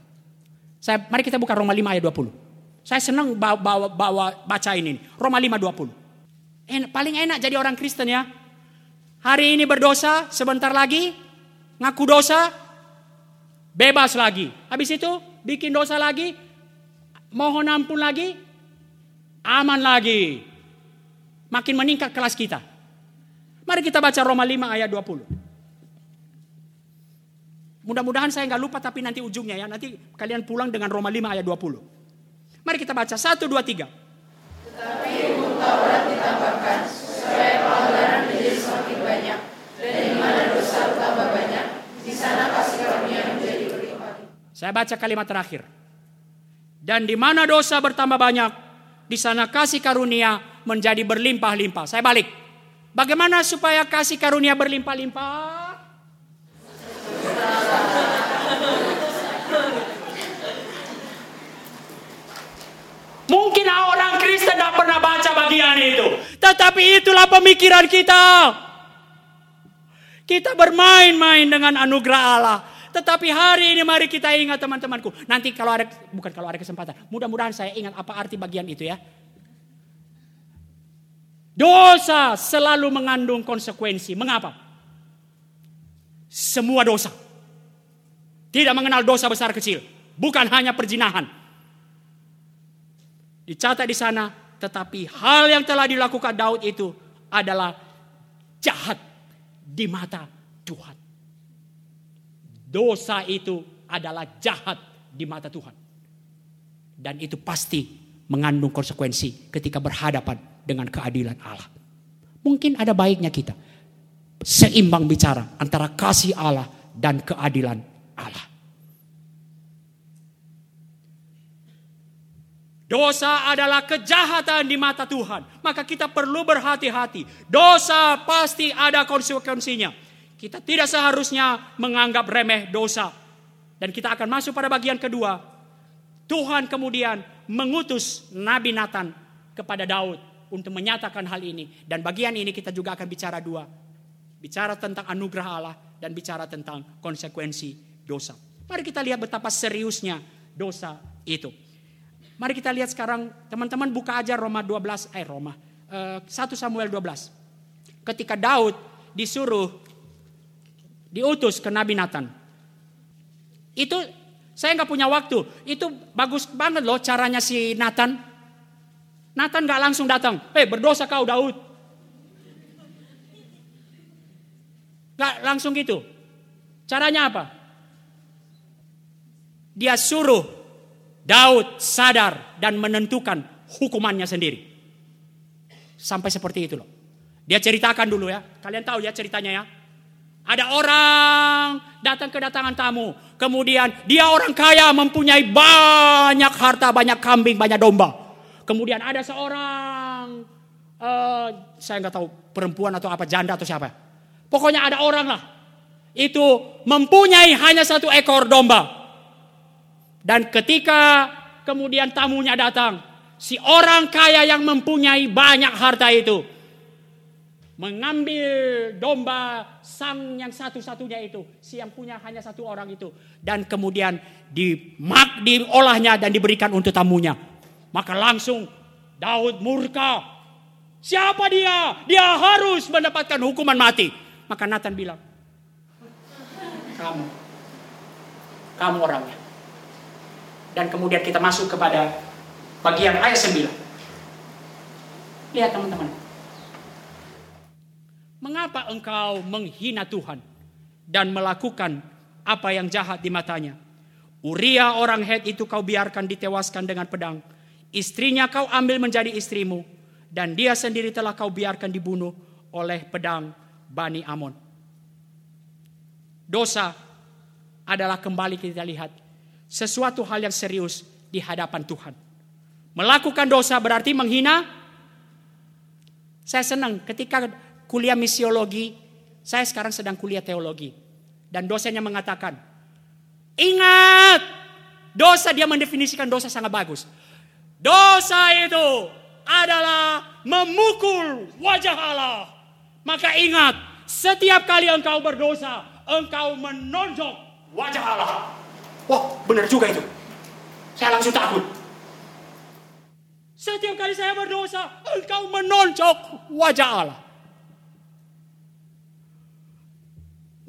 [SPEAKER 1] Saya, mari kita buka Roma 5 ayat 20. Saya senang bawa, bawa, bawa baca ini. Roma 5 20. En, paling enak jadi orang Kristen ya. Hari ini berdosa, sebentar lagi ngaku dosa, bebas lagi. Habis itu bikin dosa lagi, mohon ampun lagi, aman lagi. Makin meningkat kelas kita. Mari kita baca Roma 5 ayat 20. Mudah-mudahan saya nggak lupa tapi nanti ujungnya ya. Nanti kalian pulang dengan Roma 5 ayat 20. Mari kita baca. 1, 2, 3.
[SPEAKER 2] Tetapi hukum Taurat ditambahkan supaya pelanggaran menjadi semakin banyak. Dan di mana dosa bertambah banyak, di sana kasih karunia menjadi berlimpah.
[SPEAKER 1] Saya baca kalimat terakhir. Dan di mana dosa bertambah banyak, di sana kasih karunia menjadi berlimpah-limpah. Saya balik. Bagaimana supaya kasih karunia berlimpah-limpah? Mungkin orang Kristen tidak pernah baca bagian itu. Tetapi itulah pemikiran kita. Kita bermain-main dengan anugerah Allah. Tetapi hari ini mari kita ingat teman-temanku. Nanti kalau ada, bukan kalau ada kesempatan. Mudah-mudahan saya ingat apa arti bagian itu ya. Dosa selalu mengandung konsekuensi. Mengapa? Semua dosa. Tidak mengenal dosa besar kecil. Bukan hanya perjinahan. Dicatat di sana, tetapi hal yang telah dilakukan Daud itu adalah jahat di mata Tuhan. Dosa itu adalah jahat di mata Tuhan. Dan itu pasti mengandung konsekuensi ketika berhadapan dengan keadilan Allah. Mungkin ada baiknya kita seimbang bicara antara kasih Allah dan keadilan Allah. Dosa adalah kejahatan di mata Tuhan. Maka kita perlu berhati-hati. Dosa pasti ada konsekuensinya. Kita tidak seharusnya menganggap remeh dosa. Dan kita akan masuk pada bagian kedua. Tuhan kemudian mengutus Nabi Nathan kepada Daud untuk menyatakan hal ini. Dan bagian ini kita juga akan bicara dua. Bicara tentang anugerah Allah dan bicara tentang konsekuensi dosa. Mari kita lihat betapa seriusnya dosa itu. Mari kita lihat sekarang teman-teman buka aja Roma 12 eh Roma uh, eh, 1 Samuel 12. Ketika Daud disuruh diutus ke Nabi Nathan. Itu saya nggak punya waktu. Itu bagus banget loh caranya si Nathan Nathan gak langsung datang. Hei berdosa kau Daud. Gak langsung gitu. Caranya apa? Dia suruh Daud sadar dan menentukan hukumannya sendiri. Sampai seperti itu loh. Dia ceritakan dulu ya. Kalian tahu ya ceritanya ya. Ada orang datang kedatangan tamu. Kemudian dia orang kaya mempunyai banyak harta, banyak kambing, banyak domba. Kemudian ada seorang, uh, saya nggak tahu perempuan atau apa, janda atau siapa. Pokoknya ada orang lah. Itu mempunyai hanya satu ekor domba. Dan ketika kemudian tamunya datang, si orang kaya yang mempunyai banyak harta itu mengambil domba sang yang satu-satunya itu, si yang punya hanya satu orang itu, dan kemudian dimak diolahnya dan diberikan untuk tamunya. Maka langsung Daud murka. Siapa dia? Dia harus mendapatkan hukuman mati. Maka Nathan bilang, kamu, kamu orangnya. Dan kemudian kita masuk kepada bagian ayat 9. Lihat teman-teman. Mengapa engkau menghina Tuhan dan melakukan apa yang jahat di matanya? Uria orang Het itu kau biarkan ditewaskan dengan pedang. Istrinya kau ambil menjadi istrimu. Dan dia sendiri telah kau biarkan dibunuh oleh pedang Bani Amon. Dosa adalah kembali kita lihat sesuatu hal yang serius di hadapan Tuhan. Melakukan dosa berarti menghina. Saya senang ketika kuliah misiologi, saya sekarang sedang kuliah teologi. Dan dosennya mengatakan, ingat, dosa dia mendefinisikan dosa sangat bagus. Dosa itu adalah memukul wajah Allah. Maka ingat, setiap kali engkau berdosa, engkau menonjok wajah Allah. Wah, benar juga itu. Saya langsung takut. Setiap kali saya berdosa, engkau menonjok wajah Allah.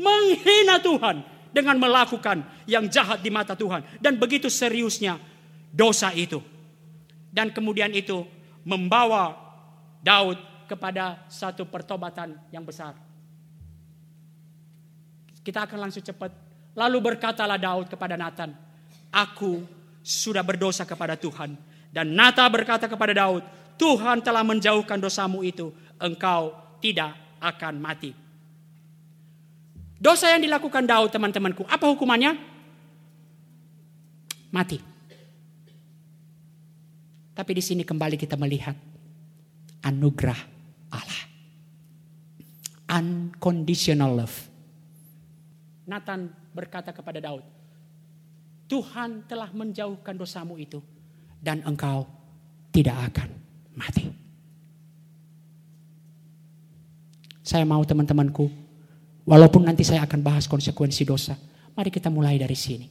[SPEAKER 1] Menghina Tuhan dengan melakukan yang jahat di mata Tuhan dan begitu seriusnya dosa itu. Dan kemudian itu membawa Daud kepada satu pertobatan yang besar. Kita akan langsung cepat. Lalu berkatalah Daud kepada Nathan, "Aku sudah berdosa kepada Tuhan." Dan Nathan berkata kepada Daud, "Tuhan telah menjauhkan dosamu itu, engkau tidak akan mati." Dosa yang dilakukan Daud teman-temanku, apa hukumannya? Mati. Tapi di sini kembali kita melihat anugerah Allah. Unconditional love. Nathan berkata kepada Daud, Tuhan telah menjauhkan dosamu itu dan engkau tidak akan mati. Saya mau teman-temanku Walaupun nanti saya akan bahas konsekuensi dosa. Mari kita mulai dari sini.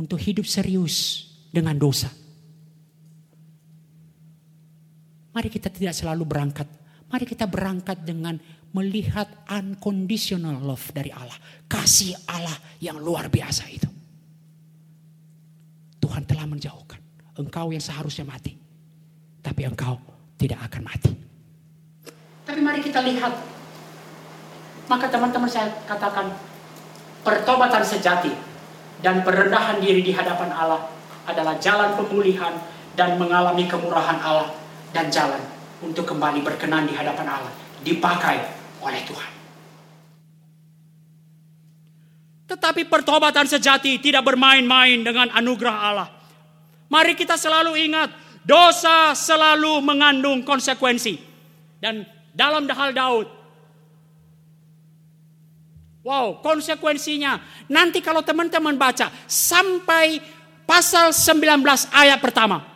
[SPEAKER 1] Untuk hidup serius dengan dosa. Mari kita tidak selalu berangkat. Mari kita berangkat dengan melihat unconditional love dari Allah. Kasih Allah yang luar biasa itu. Tuhan telah menjauhkan. Engkau yang seharusnya mati. Tapi engkau tidak akan mati. Tapi mari kita lihat maka teman-teman saya katakan pertobatan sejati dan perendahan diri di hadapan Allah adalah jalan pemulihan dan mengalami kemurahan Allah dan jalan untuk kembali berkenan di hadapan Allah dipakai oleh Tuhan. Tetapi pertobatan sejati tidak bermain-main dengan anugerah Allah. Mari kita selalu ingat, dosa selalu mengandung konsekuensi. Dan dalam hal Daud, Wow, konsekuensinya. Nanti kalau teman-teman baca sampai pasal 19 ayat pertama.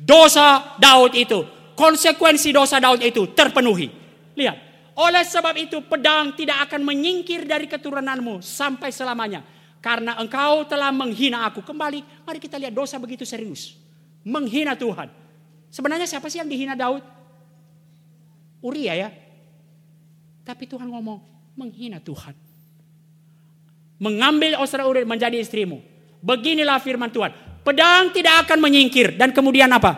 [SPEAKER 1] Dosa Daud itu, konsekuensi dosa Daud itu terpenuhi. Lihat, oleh sebab itu pedang tidak akan menyingkir dari keturunanmu sampai selamanya. Karena engkau telah menghina aku. Kembali, mari kita lihat dosa begitu serius. Menghina Tuhan. Sebenarnya siapa sih yang dihina Daud? Uria ya. Tapi Tuhan ngomong, menghina Tuhan. Mengambil Osra Urit menjadi istrimu. Beginilah firman Tuhan. Pedang tidak akan menyingkir. Dan kemudian apa?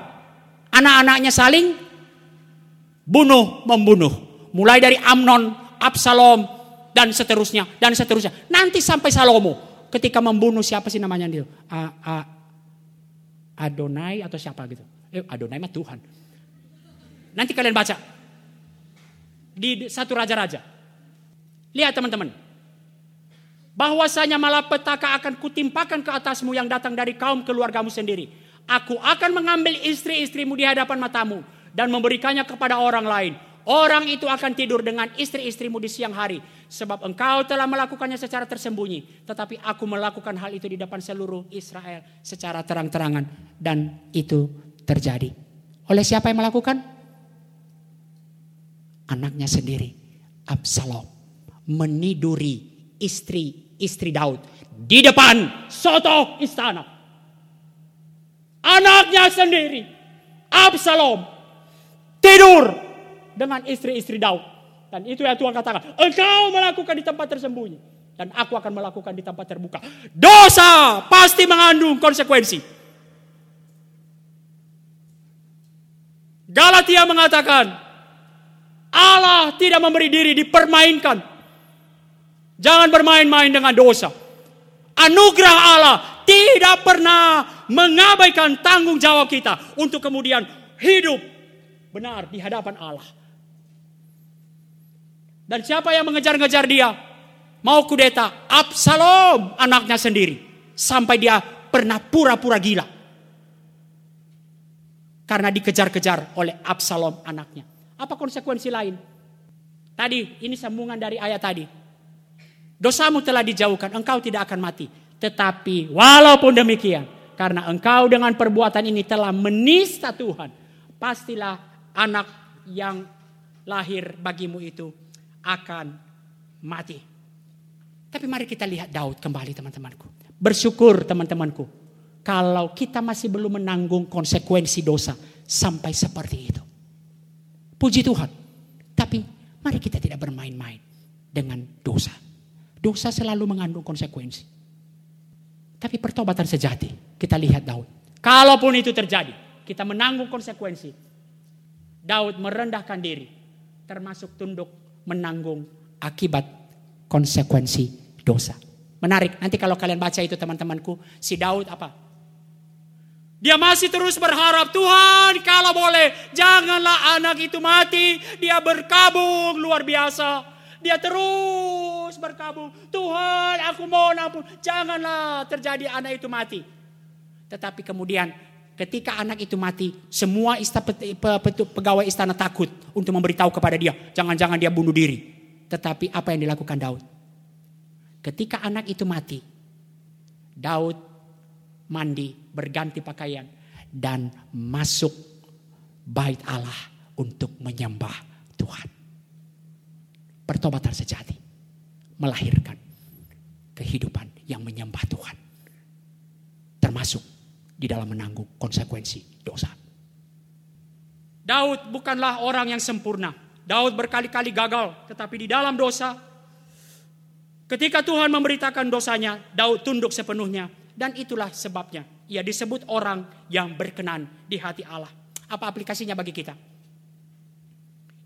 [SPEAKER 1] Anak-anaknya saling bunuh, membunuh. Mulai dari Amnon, Absalom, dan seterusnya. Dan seterusnya. Nanti sampai Salomo. Ketika membunuh siapa sih namanya dia? A, A, Adonai atau siapa gitu. Eh, Adonai mah Tuhan. Nanti kalian baca. Di satu raja-raja. Lihat teman-teman. Bahwasanya malapetaka akan kutimpakan ke atasmu yang datang dari kaum keluargamu sendiri. Aku akan mengambil istri-istrimu di hadapan matamu dan memberikannya kepada orang lain. Orang itu akan tidur dengan istri-istrimu di siang hari. Sebab engkau telah melakukannya secara tersembunyi. Tetapi aku melakukan hal itu di depan seluruh Israel secara terang-terangan. Dan itu terjadi. Oleh siapa yang melakukan? Anaknya sendiri. Absalom. Meniduri istri-istri Daud. Di depan soto istana. Anaknya sendiri. Absalom. Tidur dengan istri-istri Daud. Dan itu yang Tuhan katakan, engkau melakukan di tempat tersembunyi. Dan aku akan melakukan di tempat terbuka. Dosa pasti mengandung konsekuensi. Galatia mengatakan, Allah tidak memberi diri dipermainkan. Jangan bermain-main dengan dosa. Anugerah Allah tidak pernah mengabaikan tanggung jawab kita untuk kemudian hidup benar di hadapan Allah. Dan siapa yang mengejar-ngejar dia? Mau kudeta Absalom anaknya sendiri. Sampai dia pernah pura-pura gila. Karena dikejar-kejar oleh Absalom anaknya. Apa konsekuensi lain? Tadi ini sambungan dari ayat tadi. Dosamu telah dijauhkan, engkau tidak akan mati. Tetapi walaupun demikian, karena engkau dengan perbuatan ini telah menista Tuhan, pastilah anak yang lahir bagimu itu akan mati. Tapi mari kita lihat Daud kembali teman-temanku. Bersyukur teman-temanku. Kalau kita masih belum menanggung konsekuensi dosa sampai seperti itu. Puji Tuhan. Tapi mari kita tidak bermain-main dengan dosa. Dosa selalu mengandung konsekuensi. Tapi pertobatan sejati, kita lihat Daud. Kalaupun itu terjadi, kita menanggung konsekuensi. Daud merendahkan diri, termasuk tunduk menanggung akibat konsekuensi dosa. Menarik, nanti kalau kalian baca itu teman-temanku, si Daud apa? Dia masih terus berharap, Tuhan kalau boleh janganlah anak itu mati. Dia berkabung luar biasa. Dia terus berkabung, Tuhan aku mohon ampun, janganlah terjadi anak itu mati. Tetapi kemudian Ketika anak itu mati, semua istana, pegawai istana takut untuk memberitahu kepada dia, jangan-jangan dia bunuh diri. Tetapi apa yang dilakukan Daud? Ketika anak itu mati, Daud mandi, berganti pakaian, dan masuk bait Allah untuk menyembah Tuhan. Pertobatan sejati melahirkan kehidupan yang menyembah Tuhan. Termasuk di dalam menanggung konsekuensi dosa. Daud bukanlah orang yang sempurna. Daud berkali-kali gagal, tetapi di dalam dosa, ketika Tuhan memberitakan dosanya, Daud tunduk sepenuhnya. Dan itulah sebabnya ia disebut orang yang berkenan di hati Allah. Apa aplikasinya bagi kita?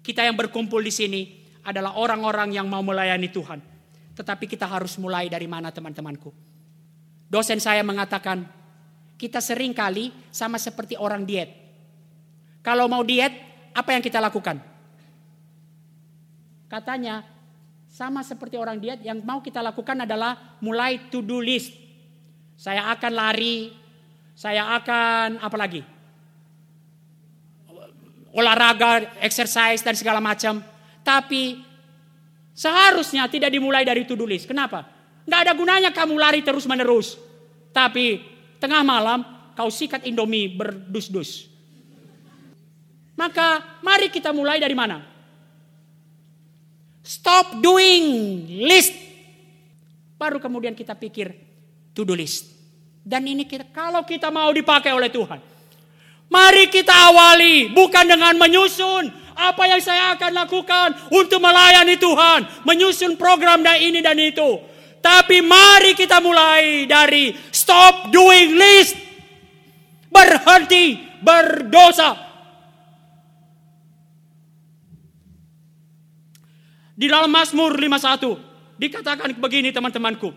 [SPEAKER 1] Kita yang berkumpul di sini adalah orang-orang yang mau melayani Tuhan. Tetapi kita harus mulai dari mana teman-temanku? Dosen saya mengatakan, kita sering kali sama seperti orang diet. Kalau mau diet, apa yang kita lakukan? Katanya, sama seperti orang diet, yang mau kita lakukan adalah mulai to do list. Saya akan lari, saya akan apa lagi? Olahraga, exercise dan segala macam. Tapi seharusnya tidak dimulai dari to do list. Kenapa? Nggak ada gunanya kamu lari terus menerus. Tapi tengah malam kau sikat indomie berdus-dus. Maka mari kita mulai dari mana? Stop doing list. Baru kemudian kita pikir to do list. Dan ini kita, kalau kita mau dipakai oleh Tuhan. Mari kita awali bukan dengan menyusun apa yang saya akan lakukan untuk melayani Tuhan, menyusun program dan ini dan itu. Tapi mari kita mulai dari stop doing list. Berhenti berdosa. Di dalam Mazmur 51 dikatakan begini teman-temanku.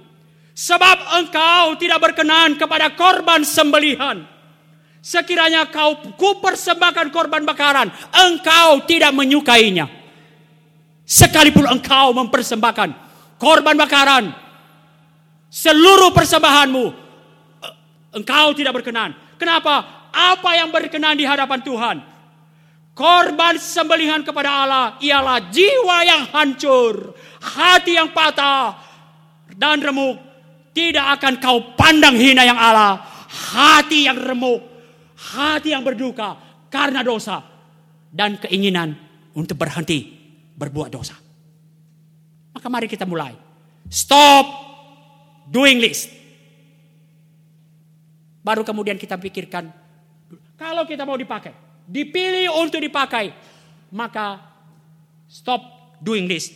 [SPEAKER 1] Sebab engkau tidak berkenan kepada korban sembelihan. Sekiranya kau kupersembahkan korban bakaran, engkau tidak menyukainya. Sekalipun engkau mempersembahkan korban bakaran, Seluruh persembahanmu engkau tidak berkenan. Kenapa? Apa yang berkenan di hadapan Tuhan? Korban sembelihan kepada Allah ialah jiwa yang hancur, hati yang patah, dan remuk. Tidak akan kau pandang hina yang Allah, hati yang remuk, hati yang berduka karena dosa, dan keinginan untuk berhenti berbuat dosa. Maka mari kita mulai. Stop doing list. Baru kemudian kita pikirkan, kalau kita mau dipakai, dipilih untuk dipakai, maka stop doing this.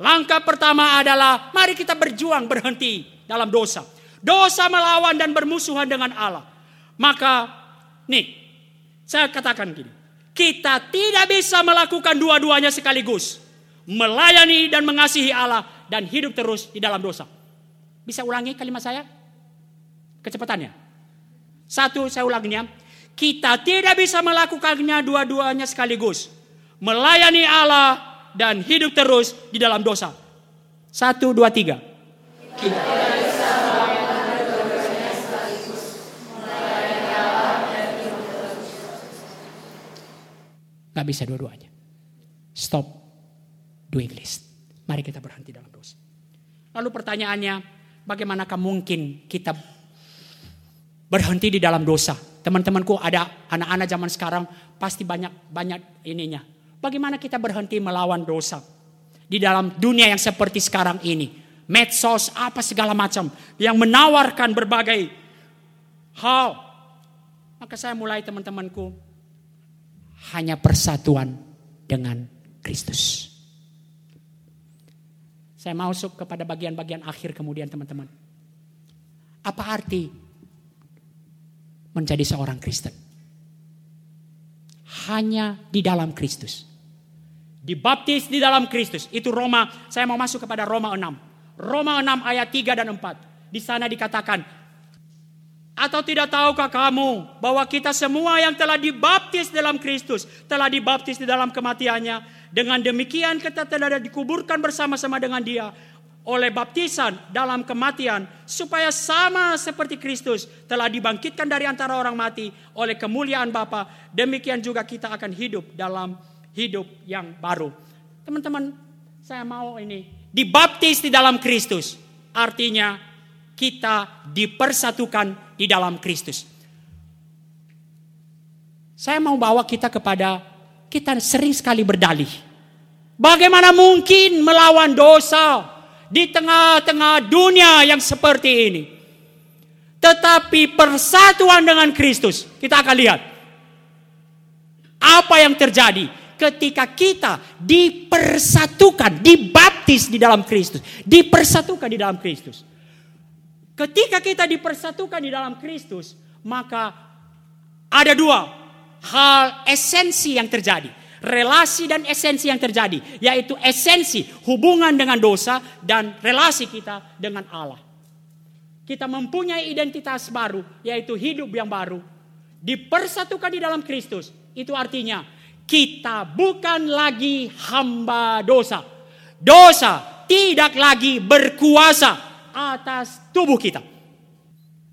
[SPEAKER 1] Langkah pertama adalah mari kita berjuang berhenti dalam dosa. Dosa melawan dan bermusuhan dengan Allah. Maka nih, saya katakan gini. Kita tidak bisa melakukan dua-duanya sekaligus. Melayani dan mengasihi Allah dan hidup terus di dalam dosa. Bisa ulangi kalimat saya? Kecepatannya. Satu, saya ulanginya. Kita tidak bisa melakukannya dua-duanya sekaligus. Melayani Allah dan hidup terus di dalam dosa. Satu, dua, tiga. Kita Gak bisa dua-duanya. Stop doing list. Mari kita berhenti dalam dosa. Lalu pertanyaannya, bagaimanakah mungkin kita berhenti di dalam dosa? Teman-temanku ada anak-anak zaman sekarang pasti banyak banyak ininya. Bagaimana kita berhenti melawan dosa di dalam dunia yang seperti sekarang ini? Medsos apa segala macam yang menawarkan berbagai hal. Maka saya mulai teman-temanku hanya persatuan dengan Kristus. Saya masuk kepada bagian-bagian akhir kemudian teman-teman. Apa arti menjadi seorang Kristen? Hanya di dalam Kristus. Dibaptis di dalam Kristus. Itu Roma, saya mau masuk kepada Roma 6. Roma 6 ayat 3 dan 4. Di sana dikatakan, atau tidak tahukah kamu bahwa kita semua yang telah dibaptis dalam Kristus, telah dibaptis di dalam kematiannya, dengan demikian kita telah dikuburkan bersama-sama dengan dia oleh baptisan dalam kematian supaya sama seperti Kristus telah dibangkitkan dari antara orang mati oleh kemuliaan Bapa demikian juga kita akan hidup dalam hidup yang baru. Teman-teman, saya mau ini dibaptis di dalam Kristus. Artinya kita dipersatukan di dalam Kristus. Saya mau bawa kita kepada kita sering sekali berdalih. Bagaimana mungkin melawan dosa di tengah-tengah dunia yang seperti ini? Tetapi persatuan dengan Kristus, kita akan lihat apa yang terjadi ketika kita dipersatukan, dibaptis di dalam Kristus, dipersatukan di dalam Kristus. Ketika kita dipersatukan di dalam Kristus, maka ada dua hal esensi yang terjadi. Relasi dan esensi yang terjadi, yaitu esensi hubungan dengan dosa dan relasi kita dengan Allah. Kita mempunyai identitas baru, yaitu hidup yang baru. Dipersatukan di dalam Kristus, itu artinya kita bukan lagi hamba dosa. Dosa tidak lagi berkuasa atas tubuh kita.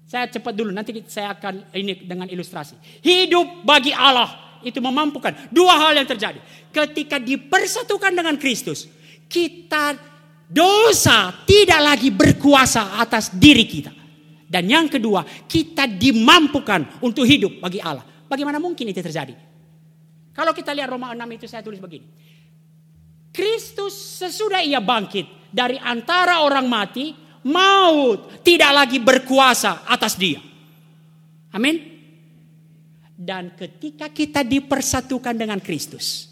[SPEAKER 1] Saya cepat dulu, nanti saya akan ini dengan ilustrasi. Hidup bagi Allah itu memampukan. Dua hal yang terjadi. Ketika dipersatukan dengan Kristus, kita dosa tidak lagi berkuasa atas diri kita. Dan yang kedua, kita dimampukan untuk hidup bagi Allah. Bagaimana mungkin itu terjadi? Kalau kita lihat Roma 6 itu saya tulis begini. Kristus sesudah ia bangkit dari antara orang mati, maut tidak lagi berkuasa atas dia. Amin. Dan ketika kita dipersatukan dengan Kristus,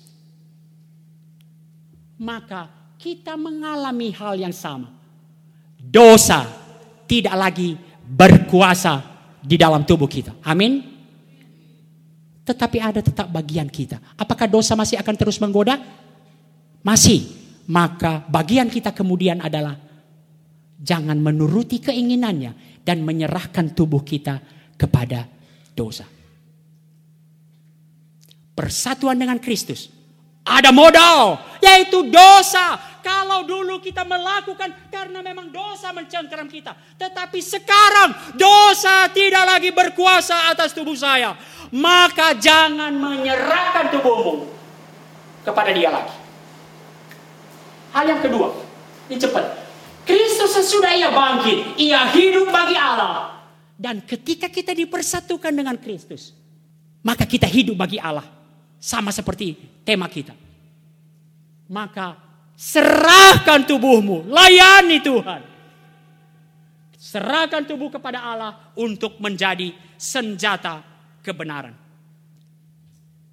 [SPEAKER 1] maka kita mengalami hal yang sama. Dosa tidak lagi berkuasa di dalam tubuh kita. Amin. Tetapi ada tetap bagian kita. Apakah dosa masih akan terus menggoda? Masih. Maka bagian kita kemudian adalah jangan menuruti keinginannya dan menyerahkan tubuh kita kepada dosa persatuan dengan Kristus. Ada modal, yaitu dosa. Kalau dulu kita melakukan karena memang dosa mencengkeram kita. Tetapi sekarang dosa tidak lagi berkuasa atas tubuh saya. maka jangan menyerahkan tubuhmu kepada dia lagi. Hal yang kedua, ini cepat. Kristus sesudah ia bangkit, ia hidup bagi Allah. Dan ketika kita dipersatukan dengan Kristus, maka kita hidup bagi Allah. Sama seperti tema kita. Maka serahkan tubuhmu, layani Tuhan. Serahkan tubuh kepada Allah untuk menjadi senjata kebenaran.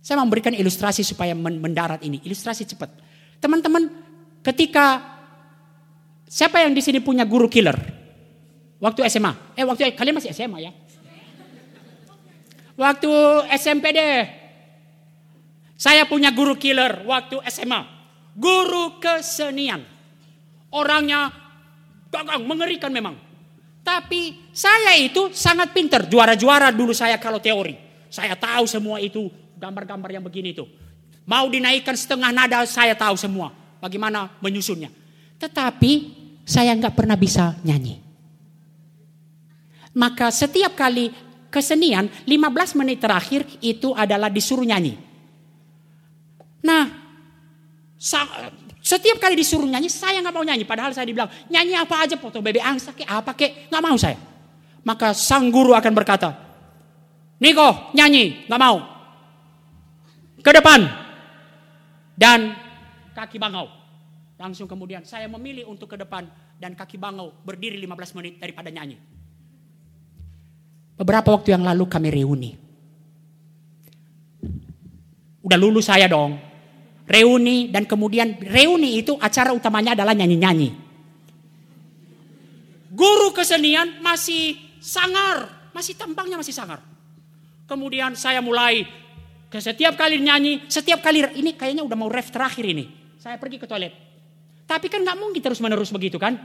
[SPEAKER 1] Saya memberikan ilustrasi supaya mendarat ini. Ilustrasi cepat. Teman-teman, ketika siapa yang di sini punya guru killer? Waktu SMA. Eh, waktu kalian masih SMA ya? Waktu SMP deh. Saya punya guru killer waktu SMA. Guru kesenian. Orangnya gagang, mengerikan memang. Tapi saya itu sangat pinter. Juara-juara dulu saya kalau teori. Saya tahu semua itu gambar-gambar yang begini itu. Mau dinaikkan setengah nada saya tahu semua. Bagaimana menyusunnya. Tetapi saya nggak pernah bisa nyanyi. Maka setiap kali kesenian 15 menit terakhir itu adalah disuruh nyanyi. Nah, setiap kali disuruh nyanyi saya nggak mau nyanyi. Padahal saya dibilang nyanyi apa aja foto bebek angsa ke apa ke nggak mau saya. Maka sang guru akan berkata, Niko nyanyi nggak mau. Ke depan dan kaki bangau. Langsung kemudian saya memilih untuk ke depan dan kaki bangau berdiri 15 menit daripada nyanyi. Beberapa waktu yang lalu kami reuni. Udah lulus saya dong. Reuni dan kemudian reuni itu acara utamanya adalah nyanyi-nyanyi. Guru kesenian masih sangar, masih tampangnya masih sangar. Kemudian saya mulai ke setiap kali nyanyi, setiap kali ini kayaknya udah mau ref terakhir ini. Saya pergi ke toilet. Tapi kan nggak mungkin terus menerus begitu kan?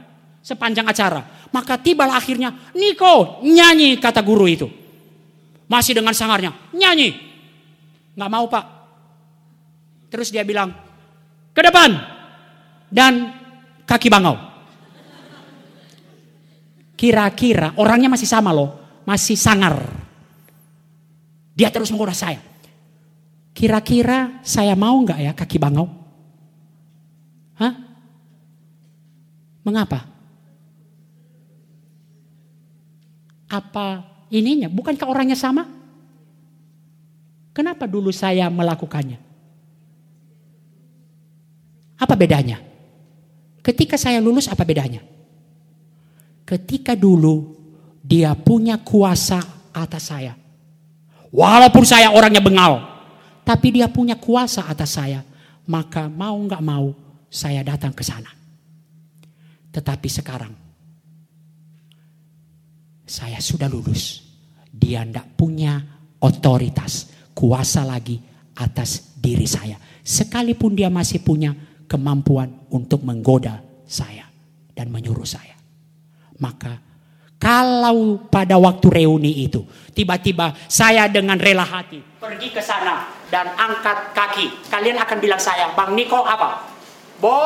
[SPEAKER 1] sepanjang acara. Maka tiba akhirnya, Niko nyanyi kata guru itu. Masih dengan sangarnya, nyanyi. Nggak mau pak. Terus dia bilang, ke depan. Dan kaki bangau. Kira-kira orangnya masih sama loh. Masih sangar. Dia terus menggoda saya. Kira-kira saya mau nggak ya kaki bangau? Mengapa? apa ininya? Bukankah orangnya sama? Kenapa dulu saya melakukannya? Apa bedanya? Ketika saya lulus apa bedanya? Ketika dulu dia punya kuasa atas saya. Walaupun saya orangnya bengal. Tapi dia punya kuasa atas saya. Maka mau nggak mau saya datang ke sana. Tetapi sekarang saya sudah lulus. Dia tidak punya otoritas, kuasa lagi atas diri saya. Sekalipun dia masih punya kemampuan untuk menggoda saya dan menyuruh saya. Maka kalau pada waktu reuni itu tiba-tiba saya dengan rela hati pergi ke sana dan angkat kaki, kalian akan bilang saya, Bang Niko apa? Bo,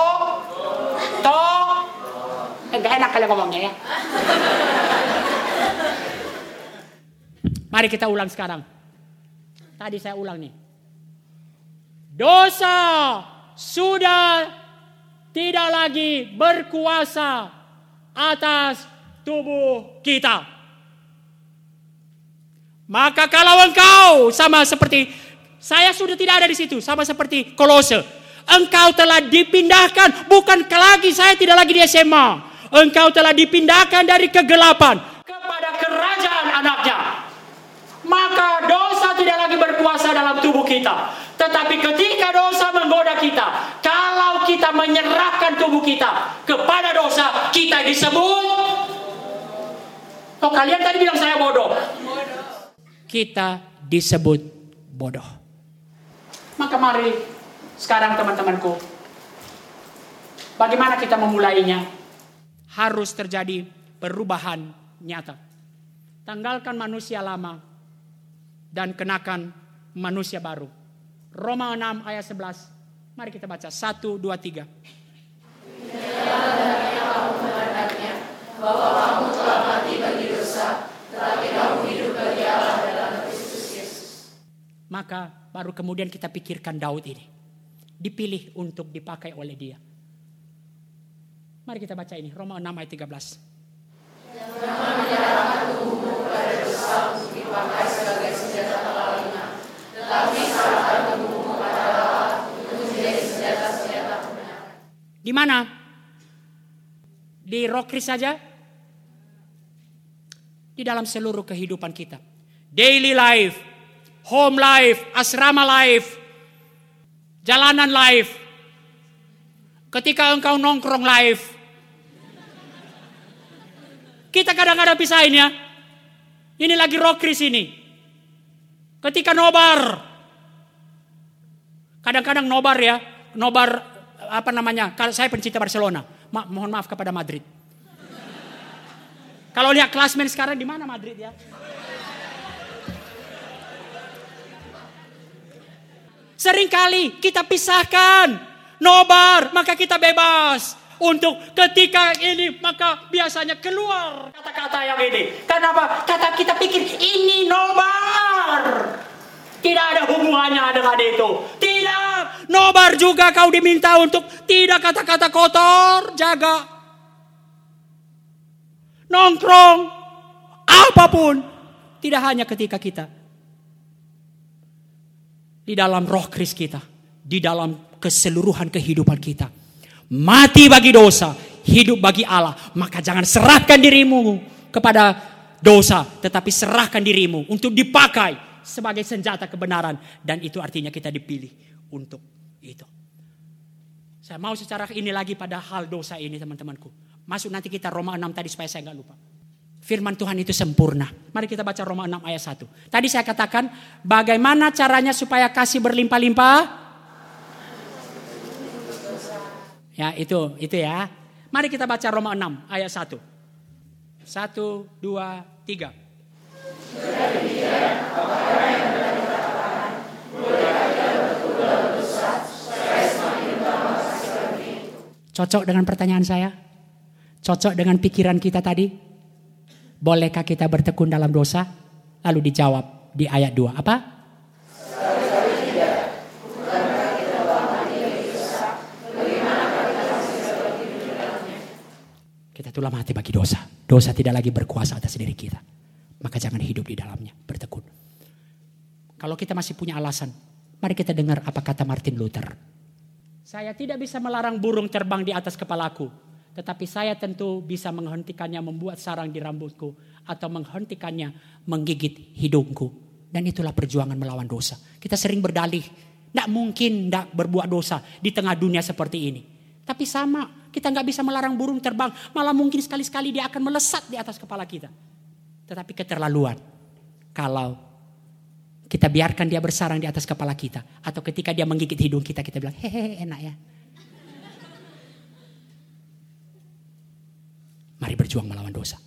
[SPEAKER 1] to, enggak enak kalian ngomongnya ya. Mari kita ulang sekarang. Tadi saya ulang nih. Dosa sudah tidak lagi berkuasa atas tubuh kita. Maka kalau engkau sama seperti saya sudah tidak ada di situ, sama seperti Kolose. Engkau telah dipindahkan, bukan lagi saya tidak lagi di SMA. Engkau telah dipindahkan dari kegelapan kepada kerajaan anaknya maka dosa tidak lagi berkuasa dalam tubuh kita. Tetapi ketika dosa menggoda kita, kalau kita menyerahkan tubuh kita kepada dosa, kita disebut Oh kalian tadi bilang saya bodoh. Kita disebut bodoh. Maka mari sekarang teman-temanku. Bagaimana kita memulainya? Harus terjadi perubahan nyata. Tanggalkan manusia lama dan kenakan manusia baru. Roma 6 ayat 11. Mari kita baca. 1, 2, 3. bahwa kamu telah mati bagi dosa, tetapi kamu hidup bagi Allah dalam Kristus Yesus. Maka baru kemudian kita pikirkan Daud ini. Dipilih untuk dipakai oleh dia. Mari kita baca ini, Roma 6 ayat 13.
[SPEAKER 2] Jangan menyerahkan tubuhmu pada dosa untuk dipakai sebagai senjata kelaliman, tetapi serahkan tubuhmu pada Allah untuk menjadi senjata-senjata kebenaran.
[SPEAKER 1] Di mana? Di Rokris saja? Di dalam seluruh kehidupan kita. Daily life, home life, asrama life, jalanan life. Ketika engkau nongkrong life. Kita kadang-kadang pisahin ya. Ini lagi Rokris ini. Ketika nobar. Kadang-kadang nobar ya. Nobar apa namanya? Kalau saya pencinta Barcelona. Ma mohon maaf kepada Madrid. Kalau lihat klasmen sekarang di mana Madrid ya? Seringkali kita pisahkan nobar, maka kita bebas. Untuk ketika ini maka biasanya keluar kata-kata yang ini. Kenapa? Kata kita pikir ini nobar. Tidak ada hubungannya dengan itu. Tidak. Nobar juga kau diminta untuk tidak kata-kata kotor. Jaga. Nongkrong. Apa pun. Tidak hanya ketika kita. Di dalam roh kris kita. Di dalam keseluruhan kehidupan kita. Mati bagi dosa. Hidup bagi Allah. Maka jangan serahkan dirimu kepada dosa. Tetapi serahkan dirimu untuk dipakai sebagai senjata kebenaran dan itu artinya kita dipilih untuk itu. Saya mau secara ini lagi pada hal dosa ini teman-temanku. Masuk nanti kita Roma 6 tadi supaya saya nggak lupa. Firman Tuhan itu sempurna. Mari kita baca Roma 6 ayat 1. Tadi saya katakan bagaimana caranya supaya kasih berlimpah-limpah? Ya itu itu ya. Mari kita baca Roma 6 ayat 1. 1, 2, 3. Cocok dengan pertanyaan saya? Cocok dengan pikiran kita tadi? Bolehkah kita bertekun dalam dosa? Lalu dijawab di ayat 2. Apa? Kita tulang hati bagi dosa. Dosa tidak lagi berkuasa atas diri kita. Maka jangan hidup di dalamnya, bertekun. Kalau kita masih punya alasan, mari kita dengar apa kata Martin Luther. Saya tidak bisa melarang burung terbang di atas kepalaku, tetapi saya tentu bisa menghentikannya membuat sarang di rambutku atau menghentikannya menggigit hidungku. Dan itulah perjuangan melawan dosa. Kita sering berdalih, tidak mungkin tidak berbuat dosa di tengah dunia seperti ini. Tapi sama, kita nggak bisa melarang burung terbang, malah mungkin sekali-sekali dia akan melesat di atas kepala kita. Tetapi keterlaluan kalau kita biarkan dia bersarang di atas kepala kita. Atau ketika dia menggigit hidung kita, kita bilang, hehehe enak ya. Mari berjuang melawan dosa.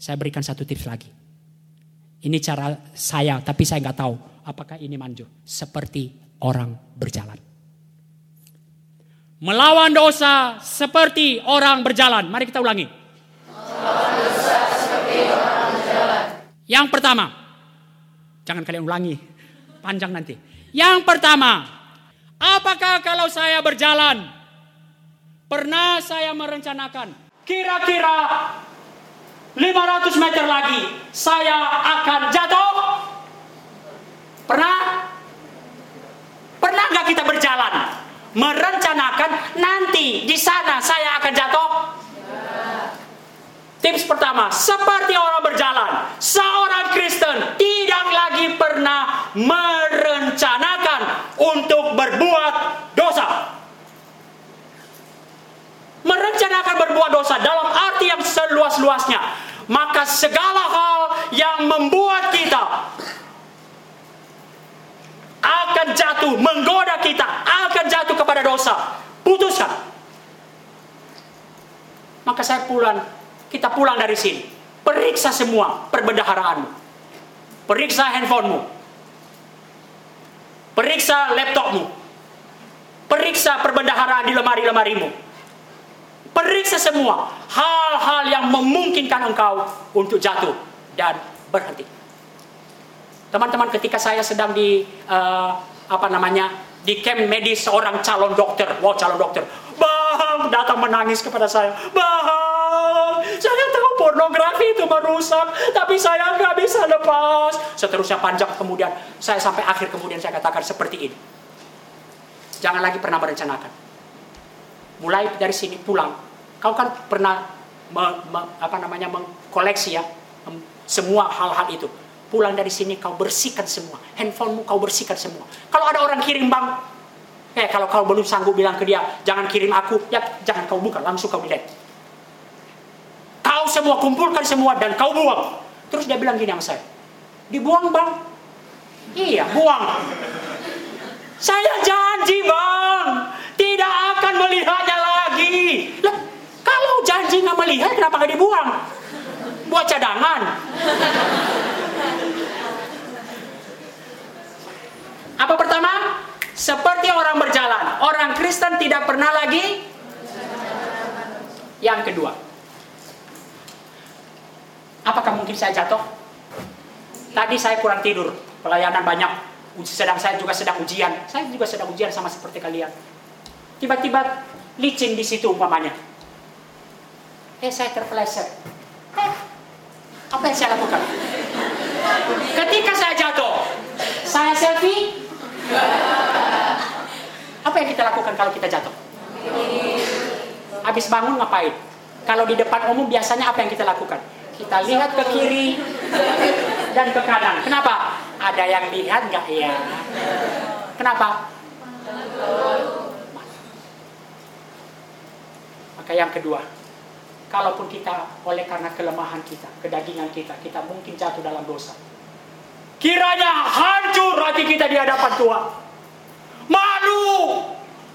[SPEAKER 1] Saya berikan satu tips lagi. Ini cara saya, tapi saya nggak tahu apakah ini manjo. Seperti orang berjalan. Melawan dosa seperti orang berjalan. Mari kita ulangi.
[SPEAKER 2] Melawan dosa seperti orang berjalan.
[SPEAKER 1] Yang pertama, jangan kalian ulangi, panjang nanti. Yang pertama, apakah kalau saya berjalan, pernah saya merencanakan, kira-kira 500 meter lagi saya akan jatuh? Pernah? Pernah nggak kita berjalan? Merencanakan nanti di sana saya akan jatuh? Tips pertama, seperti orang berjalan, seorang Kristen tidak lagi pernah merencanakan untuk berbuat dosa. Merencanakan berbuat dosa dalam arti yang seluas-luasnya, maka segala hal yang membuat kita akan jatuh, menggoda kita, akan jatuh kepada dosa. Putuskan. Maka saya pulang kita pulang dari sini. Periksa semua perbendaharaanmu. Periksa handphonemu. Periksa laptopmu. Periksa perbendaharaan di lemari-lemarimu. Periksa semua hal-hal yang memungkinkan engkau untuk jatuh dan berhenti. Teman-teman ketika saya sedang di uh, apa namanya di camp medis seorang calon dokter, wow calon dokter, bang datang menangis kepada saya, bang saya tahu pornografi itu merusak, tapi saya nggak bisa lepas. Seterusnya panjang kemudian saya sampai akhir kemudian saya katakan seperti ini. Jangan lagi pernah merencanakan. Mulai dari sini pulang. Kau kan pernah me, me, apa namanya mengkoleksi ya semua hal-hal itu. Pulang dari sini kau bersihkan semua. Handphonemu kau bersihkan semua. Kalau ada orang kirim bang, eh kalau kau belum sanggup bilang ke dia, jangan kirim aku, ya jangan kau buka, langsung kau delete. Kau semua kumpulkan semua dan kau buang. Terus dia bilang gini sama saya, dibuang bang? Iya, buang. Saya janji bang, tidak akan melihatnya lagi. Lah, kalau janji nggak melihat, kenapa nggak dibuang? Buat cadangan. Apa pertama? Seperti orang berjalan. Orang Kristen tidak pernah lagi. Yang kedua. Apakah mungkin saya jatuh? Tadi saya kurang tidur. Pelayanan banyak sedang saya juga sedang ujian. Saya juga sedang ujian sama seperti kalian. Tiba-tiba licin di situ umpamanya. Eh saya terpeleset. Eh, apa yang saya lakukan? Ketika saya jatuh, saya selfie. Apa yang kita lakukan kalau kita jatuh? Habis bangun ngapain? Kalau di depan umum biasanya apa yang kita lakukan? Kita lihat ke kiri dan ke kanan. Kenapa? Ada yang lihat nggak ya? Kenapa? Maka yang kedua, kalaupun kita oleh karena kelemahan kita, kedagingan kita, kita mungkin jatuh dalam dosa. Kiranya hancur hati kita di hadapan Tuhan. Malu,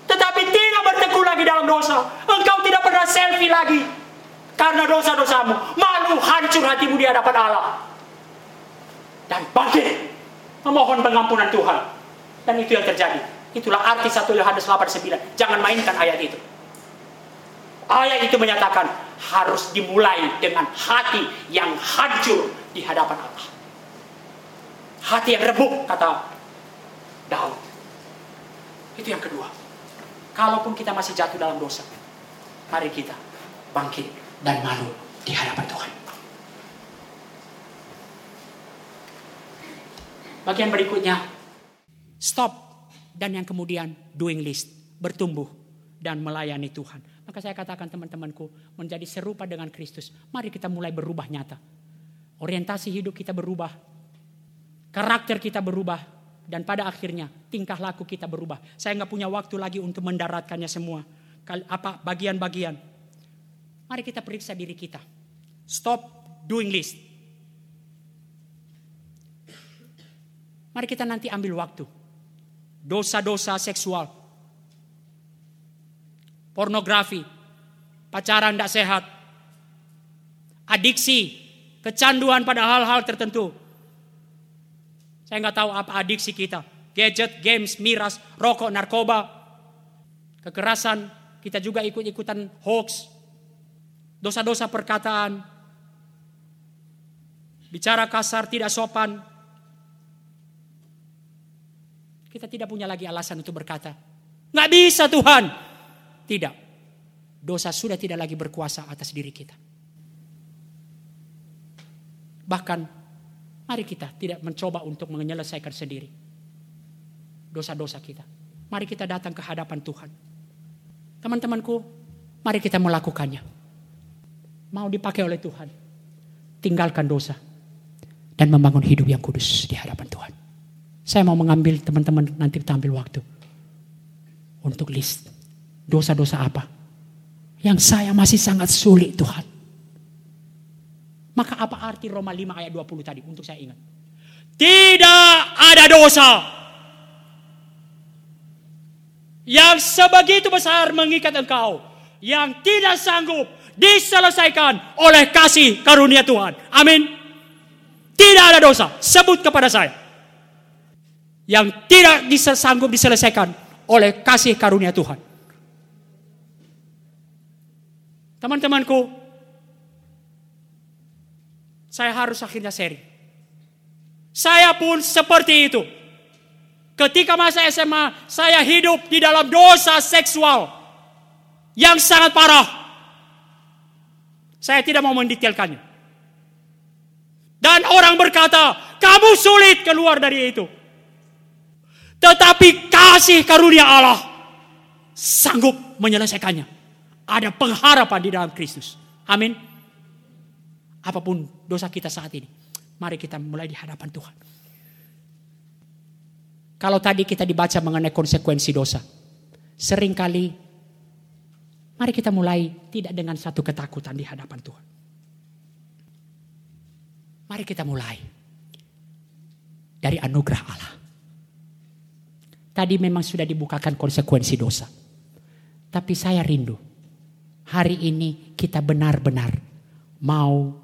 [SPEAKER 1] tetapi tidak bertekun lagi dalam dosa. Engkau tidak pernah selfie lagi karena dosa-dosamu. Malu, hancur hatimu di hadapan Allah. Dan bangkit memohon pengampunan Tuhan. Dan itu yang terjadi. Itulah arti 1 Yohanes 8:9. Jangan mainkan ayat itu. Ayat itu menyatakan harus dimulai dengan hati yang hancur di hadapan Allah. Hati yang rebuk kata Daud. Itu yang kedua. Kalaupun kita masih jatuh dalam dosa, mari kita bangkit dan malu di hadapan Tuhan. Bagian berikutnya, stop dan yang kemudian doing list, bertumbuh dan melayani Tuhan. Maka saya katakan teman-temanku, menjadi serupa dengan Kristus. Mari kita mulai berubah nyata. Orientasi hidup kita berubah. Karakter kita berubah. Dan pada akhirnya tingkah laku kita berubah. Saya nggak punya waktu lagi untuk mendaratkannya semua. Apa bagian-bagian. Mari kita periksa diri kita. Stop doing list. Mari kita nanti ambil waktu. Dosa-dosa seksual. Pornografi. Pacaran tidak sehat. Adiksi. Kecanduan pada hal-hal tertentu. Saya nggak tahu apa adiksi kita. Gadget, games, miras, rokok, narkoba. Kekerasan. Kita juga ikut-ikutan hoax. Dosa-dosa perkataan. Bicara kasar, tidak sopan kita tidak punya lagi alasan untuk berkata, nggak bisa Tuhan. Tidak. Dosa sudah tidak lagi berkuasa atas diri kita. Bahkan, mari kita tidak mencoba untuk menyelesaikan sendiri. Dosa-dosa kita. Mari kita datang ke hadapan Tuhan. Teman-temanku, mari kita melakukannya. Mau dipakai oleh Tuhan. Tinggalkan dosa. Dan membangun hidup yang kudus di hadapan Tuhan. Saya mau mengambil teman-teman nanti kita ambil waktu. Untuk list. Dosa-dosa apa? Yang saya masih sangat sulit Tuhan. Maka apa arti Roma 5 ayat 20 tadi? Untuk saya ingat. Tidak ada dosa. Yang sebegitu besar mengikat engkau. Yang tidak sanggup diselesaikan oleh kasih karunia Tuhan. Amin. Tidak ada dosa. Sebut kepada saya yang tidak sanggup diselesaikan oleh kasih karunia Tuhan. Teman-temanku, saya harus akhirnya sharing. Saya pun seperti itu. Ketika masa SMA, saya hidup di dalam dosa seksual yang sangat parah. Saya tidak mau mendetailkannya. Dan orang berkata, kamu sulit keluar dari itu. Tetapi kasih karunia Allah sanggup menyelesaikannya. Ada pengharapan di dalam Kristus. Amin. Apa pun dosa kita saat ini. Mari kita mulai di hadapan Tuhan. Kalau tadi kita dibaca mengenai konsekuensi dosa. Seringkali mari kita mulai tidak dengan satu ketakutan di hadapan Tuhan. Mari kita mulai dari anugerah Allah. Tadi memang sudah dibukakan konsekuensi dosa. Tapi saya rindu hari ini kita benar-benar mau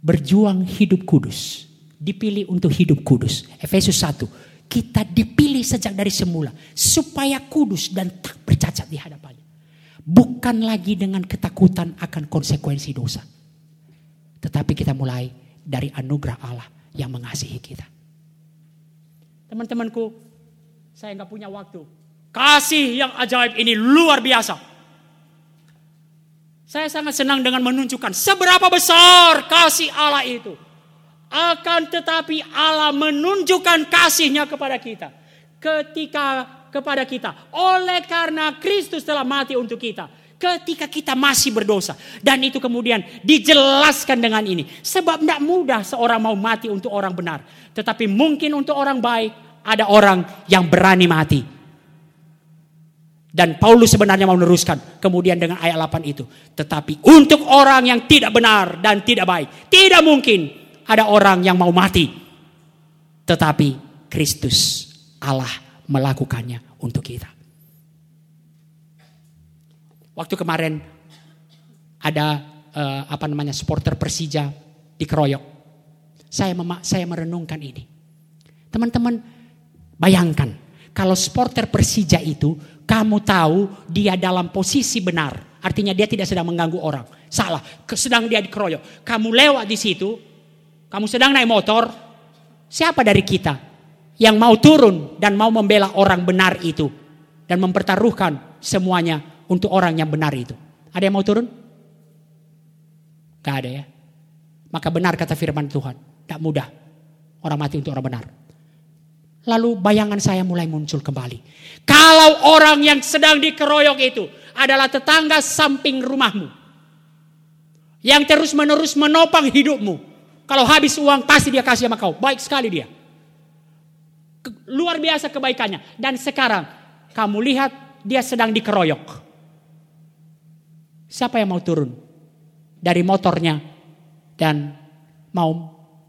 [SPEAKER 1] berjuang hidup kudus. Dipilih untuk hidup kudus. Efesus 1 kita dipilih sejak dari semula supaya kudus dan tak bercacat di hadapannya. Bukan lagi dengan ketakutan akan konsekuensi dosa. Tetapi kita mulai dari anugerah Allah yang mengasihi kita. Teman-temanku, saya nggak punya waktu. Kasih yang ajaib ini luar biasa. Saya sangat senang dengan menunjukkan seberapa besar kasih Allah itu. Akan tetapi Allah menunjukkan kasihnya kepada kita. Ketika kepada kita. Oleh karena Kristus telah mati untuk kita. Ketika kita masih berdosa. Dan itu kemudian dijelaskan dengan ini. Sebab tidak mudah seorang mau mati untuk orang benar. Tetapi mungkin untuk orang baik ada orang yang berani mati. Dan Paulus sebenarnya mau meneruskan kemudian dengan ayat 8 itu. Tetapi untuk orang yang tidak benar dan tidak baik. Tidak mungkin ada orang yang mau mati. Tetapi Kristus Allah melakukannya untuk kita. Waktu kemarin ada uh, apa namanya supporter Persija dikeroyok. Saya mema saya merenungkan ini. Teman-teman bayangkan kalau supporter Persija itu kamu tahu dia dalam posisi benar. Artinya dia tidak sedang mengganggu orang. Salah, sedang dia dikeroyok. Kamu lewat di situ, kamu sedang naik motor, siapa dari kita yang mau turun dan mau membela orang benar itu dan mempertaruhkan semuanya untuk orang yang benar itu? Ada yang mau turun? Gak ada ya. Maka benar kata firman Tuhan, tak mudah orang mati untuk orang benar. Lalu bayangan saya mulai muncul kembali. Kalau orang yang sedang dikeroyok itu adalah tetangga samping rumahmu. Yang terus menerus menopang hidupmu. Kalau habis uang pasti dia kasih sama kau. Baik sekali dia. Luar biasa kebaikannya. Dan sekarang kamu lihat dia sedang dikeroyok. Siapa yang mau turun dari motornya dan mau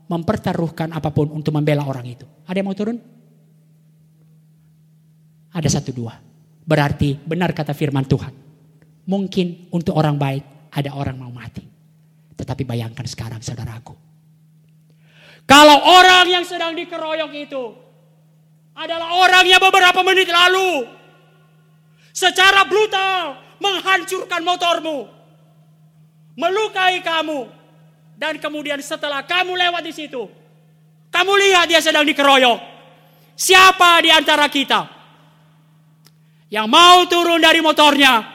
[SPEAKER 1] mempertaruhkan apa pun untuk membela orang itu? Ada yang mau turun? Ada satu dua. Berarti benar kata firman Tuhan. Mungkin untuk orang baik ada orang mau mati. Tetapi bayangkan sekarang saudaraku. Kalau orang yang sedang dikeroyok itu adalah orang yang beberapa menit lalu secara brutal menghancurkan motormu, melukai kamu, dan kemudian setelah kamu lewat di situ, kamu lihat dia sedang dikeroyok. Siapa di antara kita yang mau turun dari motornya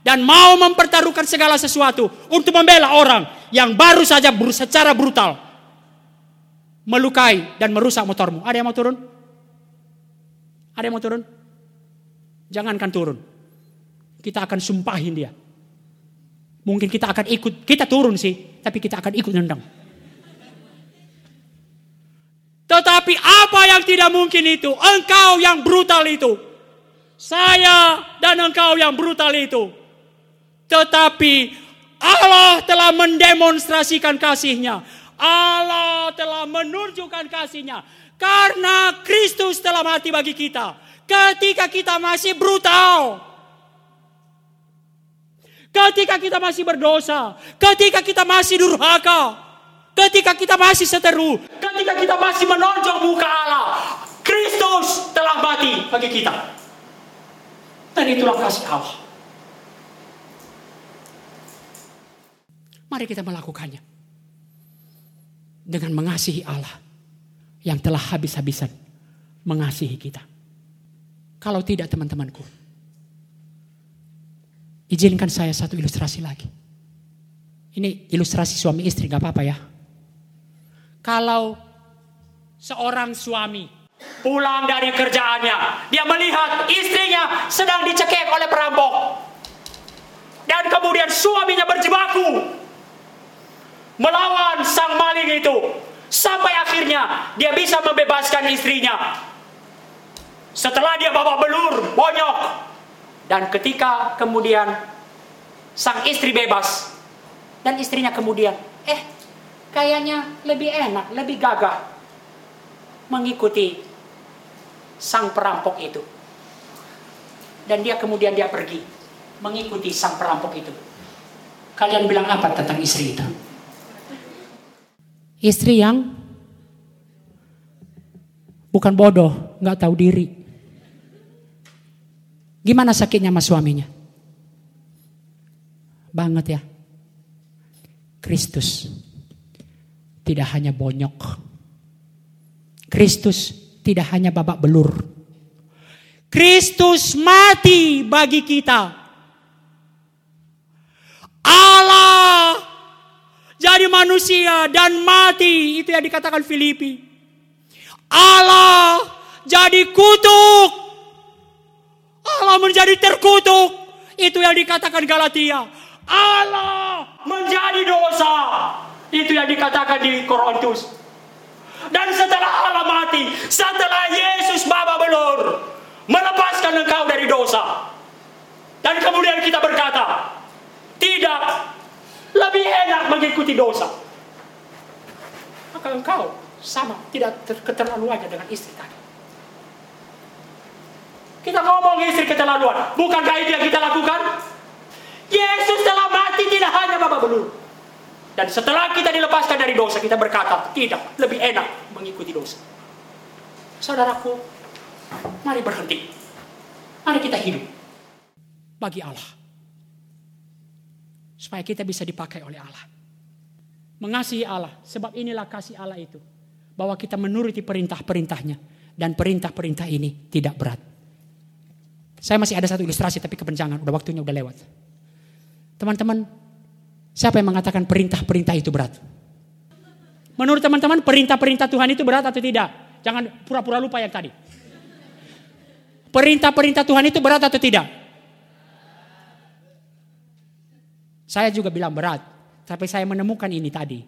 [SPEAKER 1] dan mau mempertaruhkan segala sesuatu untuk membela orang yang baru saja secara brutal melukai dan merusak motormu. Ada yang mau turun? Ada yang mau turun? Jangankan turun. Kita akan sumpahin dia. Mungkin kita akan ikut, kita turun sih, tapi kita akan ikut nendang. Tetapi apa yang tidak mungkin itu? Engkau yang brutal itu. Saya dan engkau yang brutal itu. Tetapi Allah telah mendemonstrasikan kasihnya. Allah telah menunjukkan kasihnya. Karena Kristus telah mati bagi kita. Ketika kita masih brutal. Ketika kita masih berdosa. Ketika kita masih durhaka. Ketika kita masih seteru. Ketika kita masih menonjol muka Allah. Kristus telah mati bagi kita. Dan itulah kasih Allah. Mari kita melakukannya dengan mengasihi Allah yang telah habis-habisan mengasihi kita. Kalau tidak teman-temanku, izinkan saya satu ilustrasi lagi. Ini ilustrasi suami istri, gak apa-apa ya. Kalau seorang suami pulang dari kerjaannya, dia melihat istrinya sedang dicekik oleh perampok. Dan kemudian suaminya berjibaku melawan sang maling itu. Sampai akhirnya dia bisa membebaskan istrinya. Setelah dia babak belur, bonyok. Dan ketika kemudian sang istri bebas. Dan istrinya kemudian, eh kayaknya lebih enak, lebih gagah. Mengikuti sang perampok itu. Dan dia kemudian dia pergi. Mengikuti sang perampok itu. Kalian bilang apa tentang istri itu? Istri yang bukan bodoh, nggak tahu diri. Gimana sakitnya sama suaminya? Banget ya. Kristus tidak hanya bonyok. Kristus tidak hanya babak belur. Kristus mati bagi kita. Allah jadi manusia dan mati. Itu yang dikatakan Filipi. Allah jadi kutuk. Allah menjadi terkutuk. Itu yang dikatakan Galatia. Allah menjadi dosa. Itu yang dikatakan di Korintus. Dan setelah Allah mati, setelah Yesus baba belur, melepaskan engkau dari dosa. Dan kemudian kita berkata, tidak, lebih enak mengikuti dosa. Maka engkau sama, tidak keterlaluannya dengan istri tadi. Kita ngomong istri keterlaluan. Bukankah itu yang kita lakukan? Yesus telah mati tidak hanya bapak belur. Dan setelah kita dilepaskan dari dosa, kita berkata, tidak, lebih enak mengikuti dosa. Saudaraku, mari berhenti. Mari kita hidup bagi Allah supaya kita bisa dipakai oleh Allah. Mengasihi Allah, sebab inilah kasih Allah itu. Bahwa kita menuruti perintah-perintahnya. Dan perintah-perintah ini tidak berat. Saya masih ada satu ilustrasi tapi kepencangan, udah waktunya udah lewat. Teman-teman, siapa yang mengatakan perintah-perintah itu berat? Menurut teman-teman perintah-perintah Tuhan itu berat atau tidak? Jangan pura-pura lupa yang tadi. Perintah-perintah Tuhan itu berat atau tidak? Saya juga bilang berat, tapi saya menemukan ini tadi.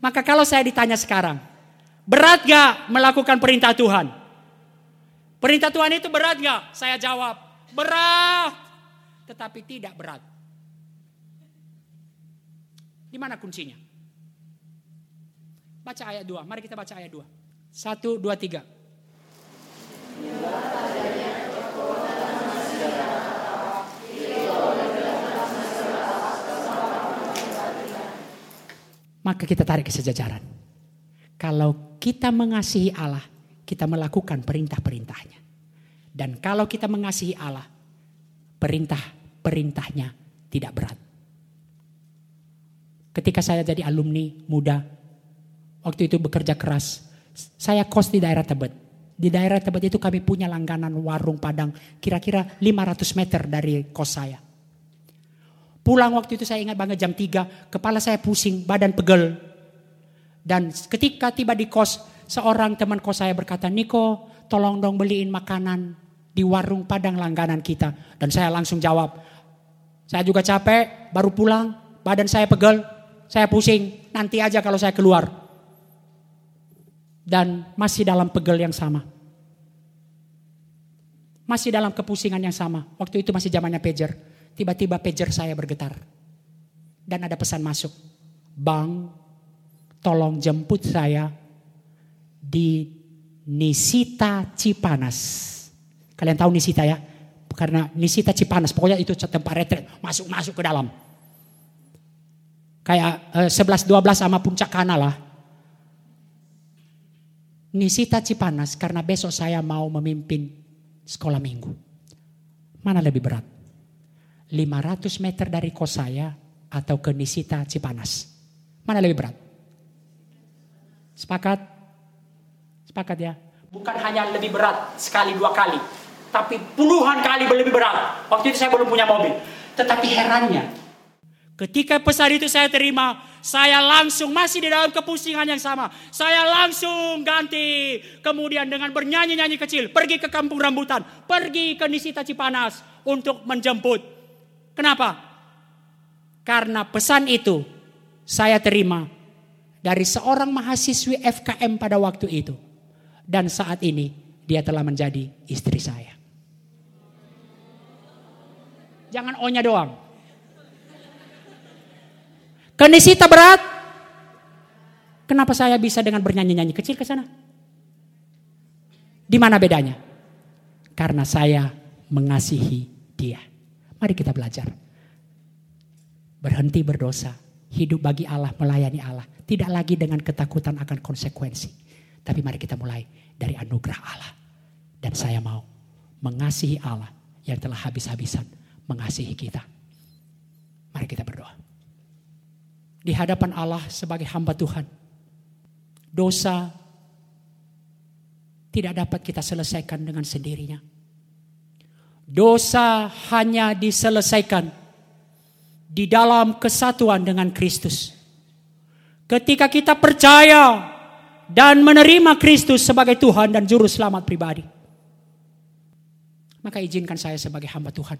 [SPEAKER 1] Maka kalau saya ditanya sekarang, berat gak melakukan perintah Tuhan? Perintah Tuhan itu berat gak? Saya jawab, berat. Tetapi tidak berat. Di mana kuncinya? Baca ayat 2, mari kita baca ayat 2. Satu, dua, tiga. maka kita tarik ke sejajaran. Kalau kita mengasihi Allah, kita melakukan perintah-perintahnya. Dan kalau kita mengasihi Allah, perintah-perintahnya tidak berat. Ketika saya jadi alumni muda, waktu itu bekerja keras, saya kos di daerah Tebet. Di daerah Tebet itu kami punya langganan warung Padang kira-kira 500 meter dari kos saya. Pulang waktu itu saya ingat banget jam 3, kepala saya pusing, badan pegel. Dan ketika tiba di kos, seorang teman kos saya berkata, Niko tolong dong beliin makanan di warung padang langganan kita. Dan saya langsung jawab, saya juga capek, baru pulang, badan saya pegel, saya pusing, nanti aja kalau saya keluar. Dan masih dalam pegel yang sama. Masih dalam kepusingan yang sama. Waktu itu masih zamannya pager. Tiba-tiba pager saya bergetar. Dan ada pesan masuk. Bang, tolong jemput saya di Nisita Cipanas. Kalian tahu Nisita ya? Karena Nisita Cipanas, pokoknya itu tempat retret. Masuk-masuk ke dalam. Kayak eh, 11-12 sama puncak kanal lah. Nisita Cipanas karena besok saya mau memimpin sekolah minggu. Mana lebih berat? 500 meter dari kos saya atau ke Nisita Cipanas? Mana lebih berat? Sepakat? Sepakat ya? Bukan hanya lebih berat sekali dua kali, tapi puluhan kali lebih berat. Waktu itu saya belum punya mobil. Tetapi herannya, ketika pesan itu saya terima, saya langsung masih di dalam kepusingan yang sama. Saya langsung ganti. Kemudian dengan bernyanyi-nyanyi kecil, pergi ke kampung rambutan, pergi ke Nisita Cipanas untuk menjemput. Kenapa? Karena pesan itu saya terima dari seorang mahasiswi FKM pada waktu itu. Dan saat ini dia telah menjadi istri saya. Jangan ohnya doang. Kenisita berat. Kenapa saya bisa dengan bernyanyi-nyanyi kecil ke sana? Di mana bedanya? Karena saya mengasihi dia. Mari kita belajar. Berhenti berdosa, hidup bagi Allah, melayani Allah. Tidak lagi dengan ketakutan akan konsekuensi. Tapi mari kita mulai dari anugerah Allah. Dan saya mau mengasihi Allah yang telah habis-habisan mengasihi kita. Mari kita berdoa. Di hadapan Allah sebagai hamba Tuhan. Dosa tidak dapat kita selesaikan dengan sendirinya. Dosa hanya diselesaikan di dalam kesatuan dengan Kristus. Ketika kita percaya dan menerima Kristus sebagai Tuhan dan Juru Selamat pribadi. Maka izinkan saya sebagai hamba Tuhan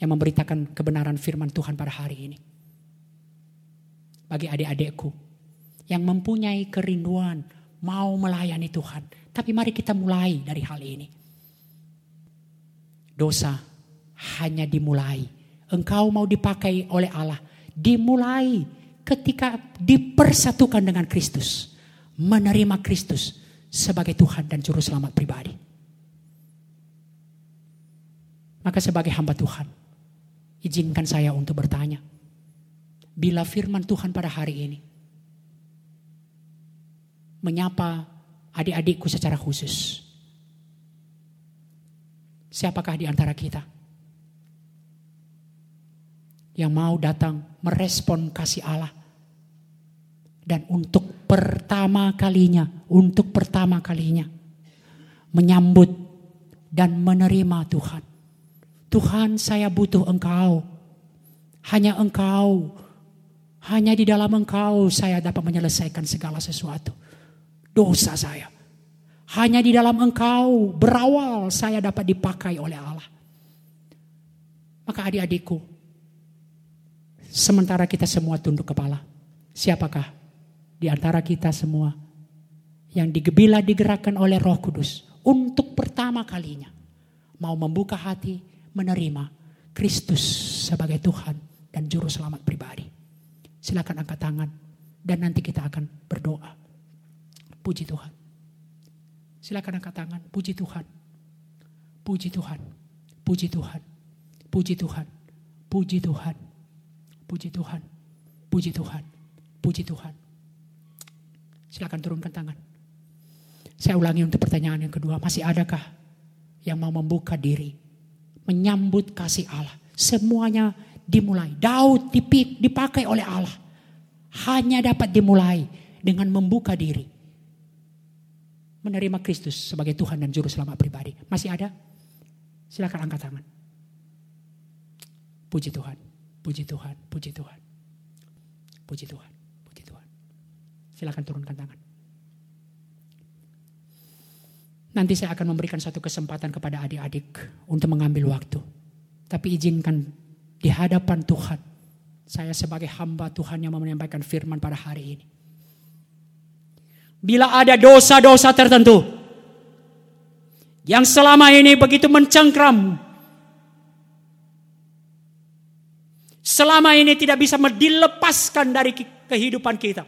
[SPEAKER 1] yang memberitakan kebenaran firman Tuhan pada hari ini. Bagi adik-adikku yang mempunyai kerinduan mau melayani Tuhan. Tapi mari kita mulai dari hal ini. Dosa hanya dimulai engkau mau dipakai oleh Allah. Dimulai ketika dipersatukan dengan Kristus. Menerima Kristus sebagai Tuhan dan Juru Selamat pribadi. Maka sebagai hamba Tuhan, izinkan saya untuk bertanya. Bila firman Tuhan pada hari ini menyapa adik-adikku secara khusus. Siapakah di antara kita yang mau datang merespon kasih Allah. Dan untuk pertama kalinya, untuk pertama kalinya menyambut dan menerima Tuhan. Tuhan saya butuh engkau. Hanya engkau. Hanya di dalam engkau saya dapat menyelesaikan segala sesuatu. Dosa saya. Hanya di dalam engkau berawal saya dapat dipakai oleh Allah. Maka adik-adikku, Sementara kita semua tunduk kepala. Siapakah di antara kita semua yang digebila digerakkan oleh Roh Kudus untuk pertama kalinya mau membuka hati menerima Kristus sebagai Tuhan dan juru selamat pribadi. Silakan angkat tangan dan nanti kita akan berdoa. Puji Tuhan. Silakan angkat tangan, puji Tuhan. Puji Tuhan. Puji Tuhan. Puji Tuhan. Puji Tuhan. Puji Tuhan. Puji Tuhan. Puji Tuhan. Silakan turunkan tangan. Saya ulangi untuk pertanyaan yang kedua. Masih adakah yang mau membuka diri? Menyambut kasih Allah. Semuanya dimulai. Daud dipakai oleh Allah. Hanya dapat dimulai dengan membuka diri. Menerima Kristus sebagai Tuhan dan Juru Selamat pribadi. Masih ada? Silakan angkat tangan. Puji Tuhan. Puji Tuhan, puji Tuhan. Puji Tuhan, puji Tuhan. Silakan turunkan tangan. Nanti saya akan memberikan satu kesempatan kepada adik-adik untuk mengambil waktu. Tapi izinkan di hadapan Tuhan. Saya sebagai hamba Tuhan yang menyampaikan firman pada hari ini. Bila ada dosa-dosa tertentu. Yang selama ini begitu mencengkram selama ini tidak bisa dilepaskan dari kehidupan kita.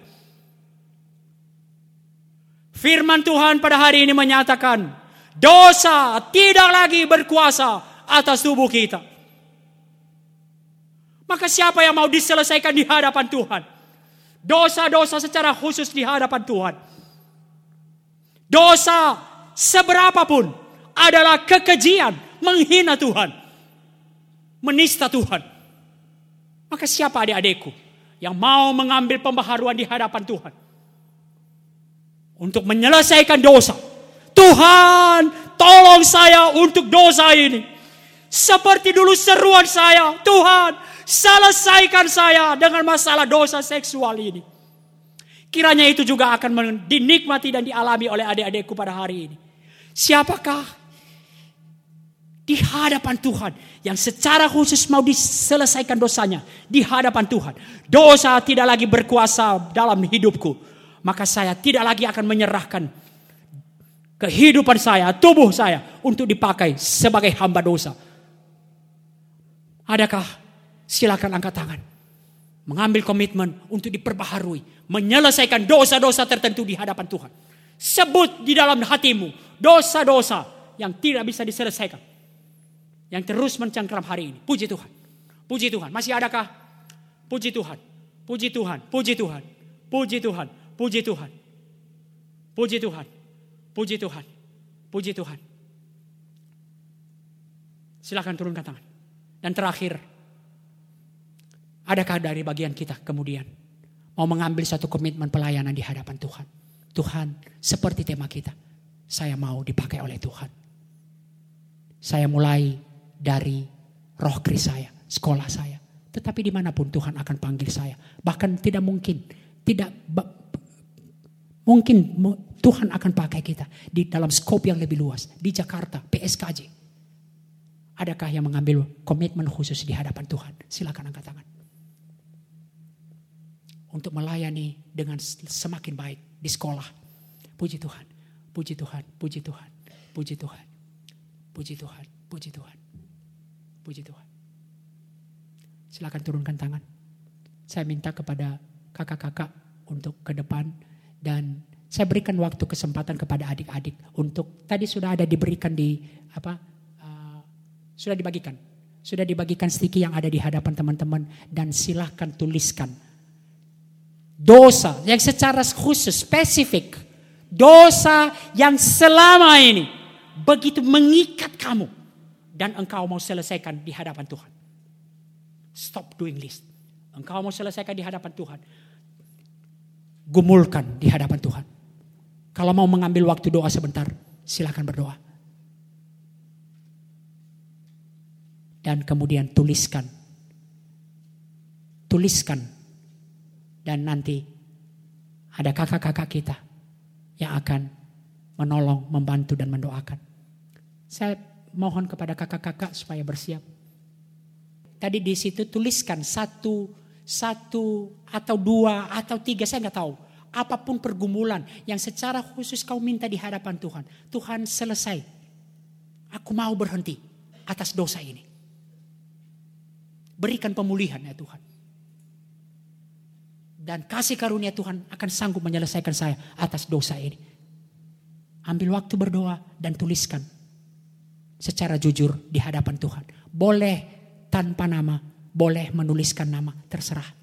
[SPEAKER 1] Firman Tuhan pada hari ini menyatakan, dosa tidak lagi berkuasa atas tubuh kita. Maka siapa yang mau diselesaikan di hadapan Tuhan? Dosa-dosa secara khusus di hadapan Tuhan. Dosa seberapapun adalah kekejian, menghina Tuhan, menista Tuhan. Maka siapa adik-adikku yang mau mengambil pembaharuan di hadapan Tuhan? Untuk menyelesaikan dosa. Tuhan, tolong saya untuk dosa ini. Seperti dulu seruan saya, Tuhan, selesaikan saya dengan masalah dosa seksual ini. Kiranya itu juga akan dinikmati dan dialami oleh adik-adikku pada hari ini. Siapakah di hadapan Tuhan yang secara khusus mau diselesaikan dosanya di hadapan Tuhan. Dosa tidak lagi berkuasa dalam hidupku. Maka saya tidak lagi akan menyerahkan kehidupan saya, tubuh saya untuk dipakai sebagai hamba dosa. Adakah? Silakan angkat tangan. Mengambil komitmen untuk diperbaharui. Menyelesaikan dosa-dosa tertentu di hadapan Tuhan. Sebut di dalam hatimu dosa-dosa yang tidak bisa diselesaikan. Yang terus mencengkram hari ini. Puji Tuhan. Puji Tuhan. Masih adakah? Puji Tuhan. Puji Tuhan. Puji Tuhan. Puji Tuhan. Puji Tuhan. Puji Tuhan. Puji Tuhan. Puji Tuhan. Silakan turunkan tangan. Dan terakhir, adakah dari bagian kita kemudian mau mengambil satu komitmen pelayanan di hadapan Tuhan? Tuhan, seperti tema kita, saya mau dipakai oleh Tuhan. Saya mulai dari roh kris saya, sekolah saya. Tetapi di mana pun Tuhan akan panggil saya. Bahkan tidak mungkin, tidak mungkin Tuhan akan pakai kita di dalam skop yang lebih luas. Di Jakarta, PSKJ. Adakah yang mengambil komitmen khusus di hadapan Tuhan? Silakan angkat tangan. Untuk melayani dengan semakin baik di sekolah. Puji Tuhan, puji Tuhan, puji Tuhan, puji Tuhan, puji Tuhan, puji Tuhan, puji Tuhan. Silakan turunkan tangan. Saya minta kepada kakak-kakak untuk ke depan dan saya berikan waktu kesempatan kepada adik-adik untuk tadi sudah ada diberikan di apa sudah dibagikan. Sudah dibagikan sticky yang ada di hadapan teman-teman. Dan silahkan tuliskan. Dosa yang secara khusus, spesifik. Dosa yang selama ini begitu mengikat kamu. Dan engkau mau selesaikan di hadapan Tuhan. Stop doing this. Engkau mau selesaikan di hadapan Tuhan. Gumulkan di hadapan Tuhan. Kalau mau mengambil waktu doa sebentar, silahkan berdoa. dan kemudian tuliskan. Tuliskan. Dan nanti ada kakak-kakak kita yang akan menolong, membantu dan mendoakan. Saya mohon kepada kakak-kakak supaya bersiap. Tadi di situ tuliskan satu, satu atau dua atau tiga, saya nggak tahu. Apa pun pergumulan yang secara khusus kau minta di hadapan Tuhan. Tuhan selesai. Aku mau berhenti atas dosa ini. Berikan pemulihan ya Tuhan. Dan kasih karunia Tuhan akan sanggup menyelesaikan saya atas dosa ini. Ambil waktu berdoa dan tuliskan secara jujur di hadapan Tuhan. Boleh tanpa nama, boleh menuliskan nama, terserah.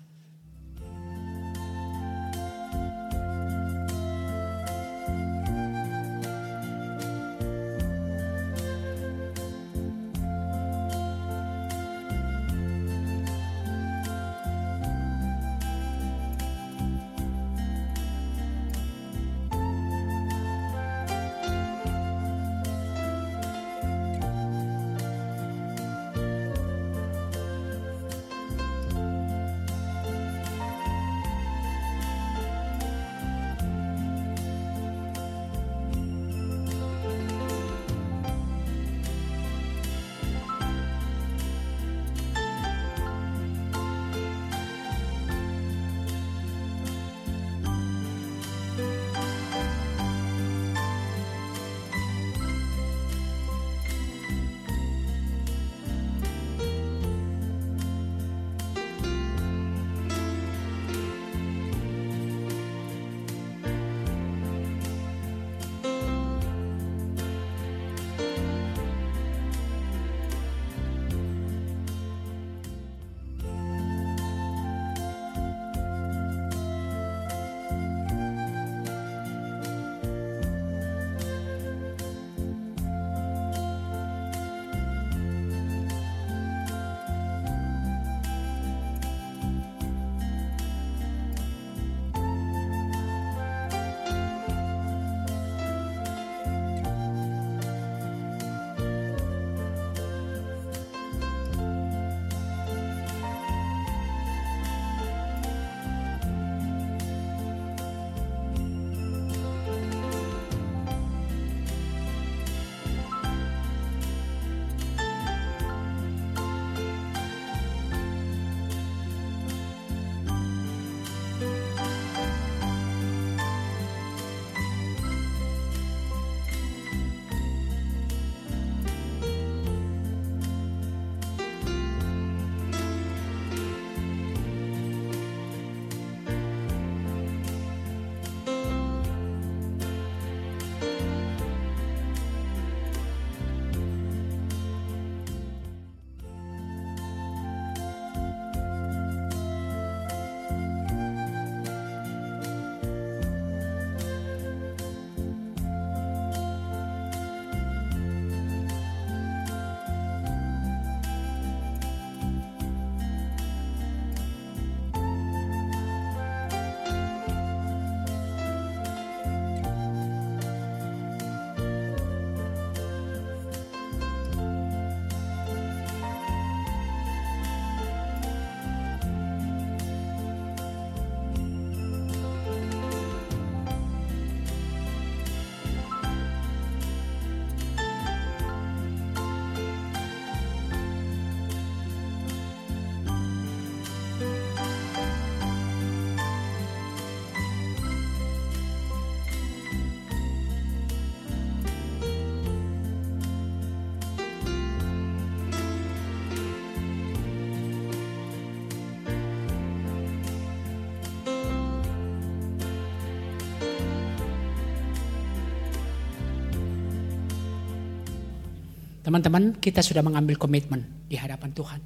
[SPEAKER 1] Teman-teman, kita sudah mengambil komitmen di hadapan Tuhan.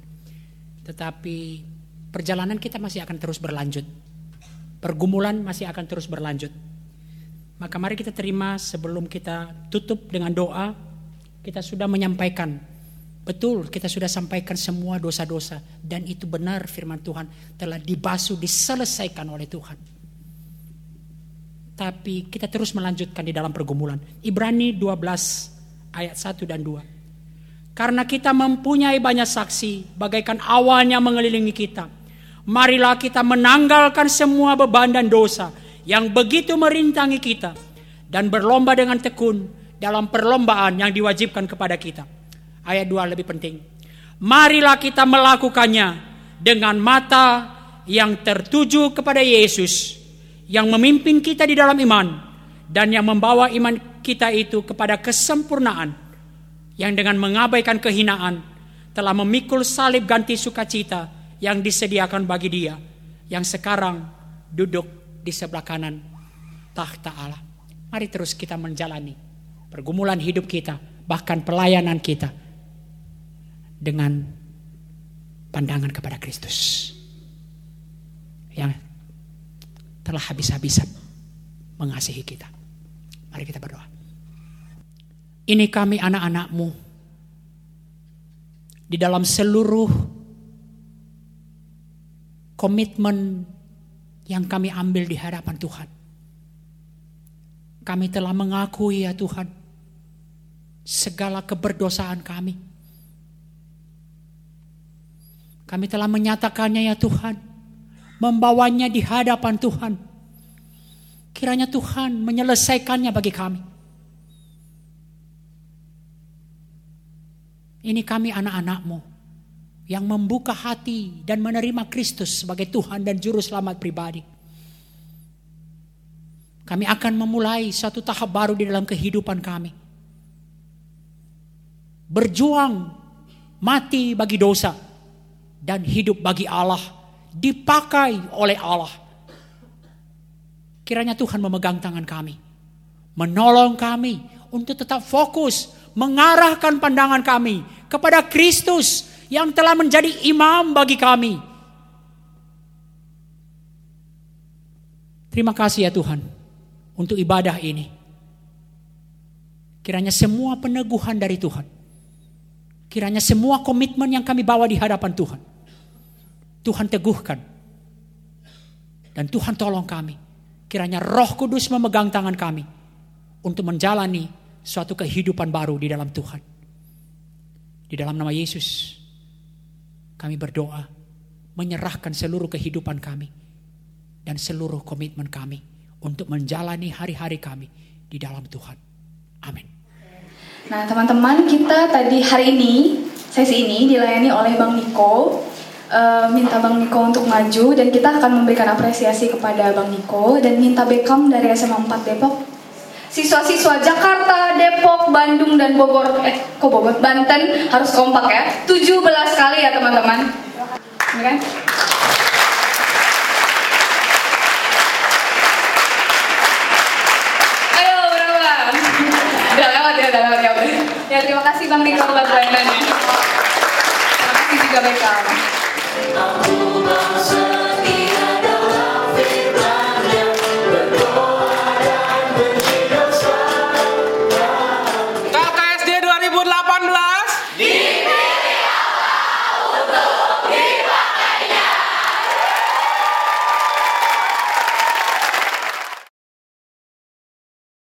[SPEAKER 1] Tetapi perjalanan kita masih akan terus berlanjut. Pergumulan masih akan terus berlanjut. Maka mari kita terima sebelum kita tutup dengan doa, kita sudah menyampaikan Betul, kita sudah sampaikan semua dosa-dosa dan itu benar firman Tuhan telah dibasuh, diselesaikan oleh Tuhan. Tapi kita terus melanjutkan di dalam pergumulan. Ibrani 12 ayat 1 dan 2. Karena kita mempunyai banyak saksi bagaikan awalnya mengelilingi kita. Marilah kita menanggalkan semua beban dan dosa yang begitu merintangi kita dan berlomba dengan tekun dalam perlombaan yang diwajibkan kepada kita Ayat 2 lebih penting. Marilah kita melakukannya dengan mata yang tertuju kepada Yesus yang memimpin kita di dalam iman dan yang membawa iman kita itu kepada kesempurnaan yang dengan mengabaikan kehinaan telah memikul salib ganti sukacita yang disediakan bagi dia yang sekarang duduk di sebelah kanan tahta Allah. Mari terus kita menjalani pergumulan hidup kita, bahkan pelayanan kita dengan pandangan kepada Kristus yang telah habis-habisan mengasihi kita. Mari kita berdoa. Ini kami anak-anakmu di dalam seluruh komitmen yang kami ambil di hadapan Tuhan. Kami telah mengakui ya Tuhan segala keberdosaan kami kami telah menyatakannya ya Tuhan. Membawanya di hadapan Tuhan. Kiranya Tuhan menyelesaikannya bagi kami. Ini kami anak-anakmu yang membuka hati dan menerima Kristus sebagai Tuhan dan Juru Selamat pribadi. Kami akan memulai satu tahap baru di dalam kehidupan kami. Berjuang mati bagi dosa dan hidup bagi Allah, dipakai oleh Allah. Kiranya Tuhan memegang tangan kami, menolong kami untuk tetap fokus, mengarahkan pandangan kami kepada Kristus yang telah menjadi imam bagi kami. Terima kasih ya Tuhan untuk ibadah ini. Kiranya semua peneguhan dari Tuhan. Kiranya semua komitmen yang kami bawa di hadapan Tuhan Tuhan teguhkan. Dan Tuhan tolong kami. Kiranya roh kudus memegang tangan kami. Untuk menjalani suatu kehidupan baru di dalam Tuhan. Di dalam nama Yesus. Kami berdoa. Menyerahkan seluruh kehidupan kami. Dan seluruh komitmen kami. Untuk menjalani hari-hari kami di dalam Tuhan. Amin.
[SPEAKER 3] Nah teman-teman kita tadi hari ini, sesi ini dilayani oleh Bang Niko uh, minta Bang Niko untuk maju dan kita akan memberikan apresiasi kepada Bang Niko dan minta Beckham dari SMA 4 Depok. Siswa-siswa Jakarta, Depok, Bandung dan Bogor, eh kok Bogor, Banten harus kompak ya. 17 kali ya teman-teman. Kan? Ayo berapa? Udah lewat ya, udah lewat ya. Ya terima kasih Bang Niko pelayanannya. Terima kasih juga Beckham. 啊。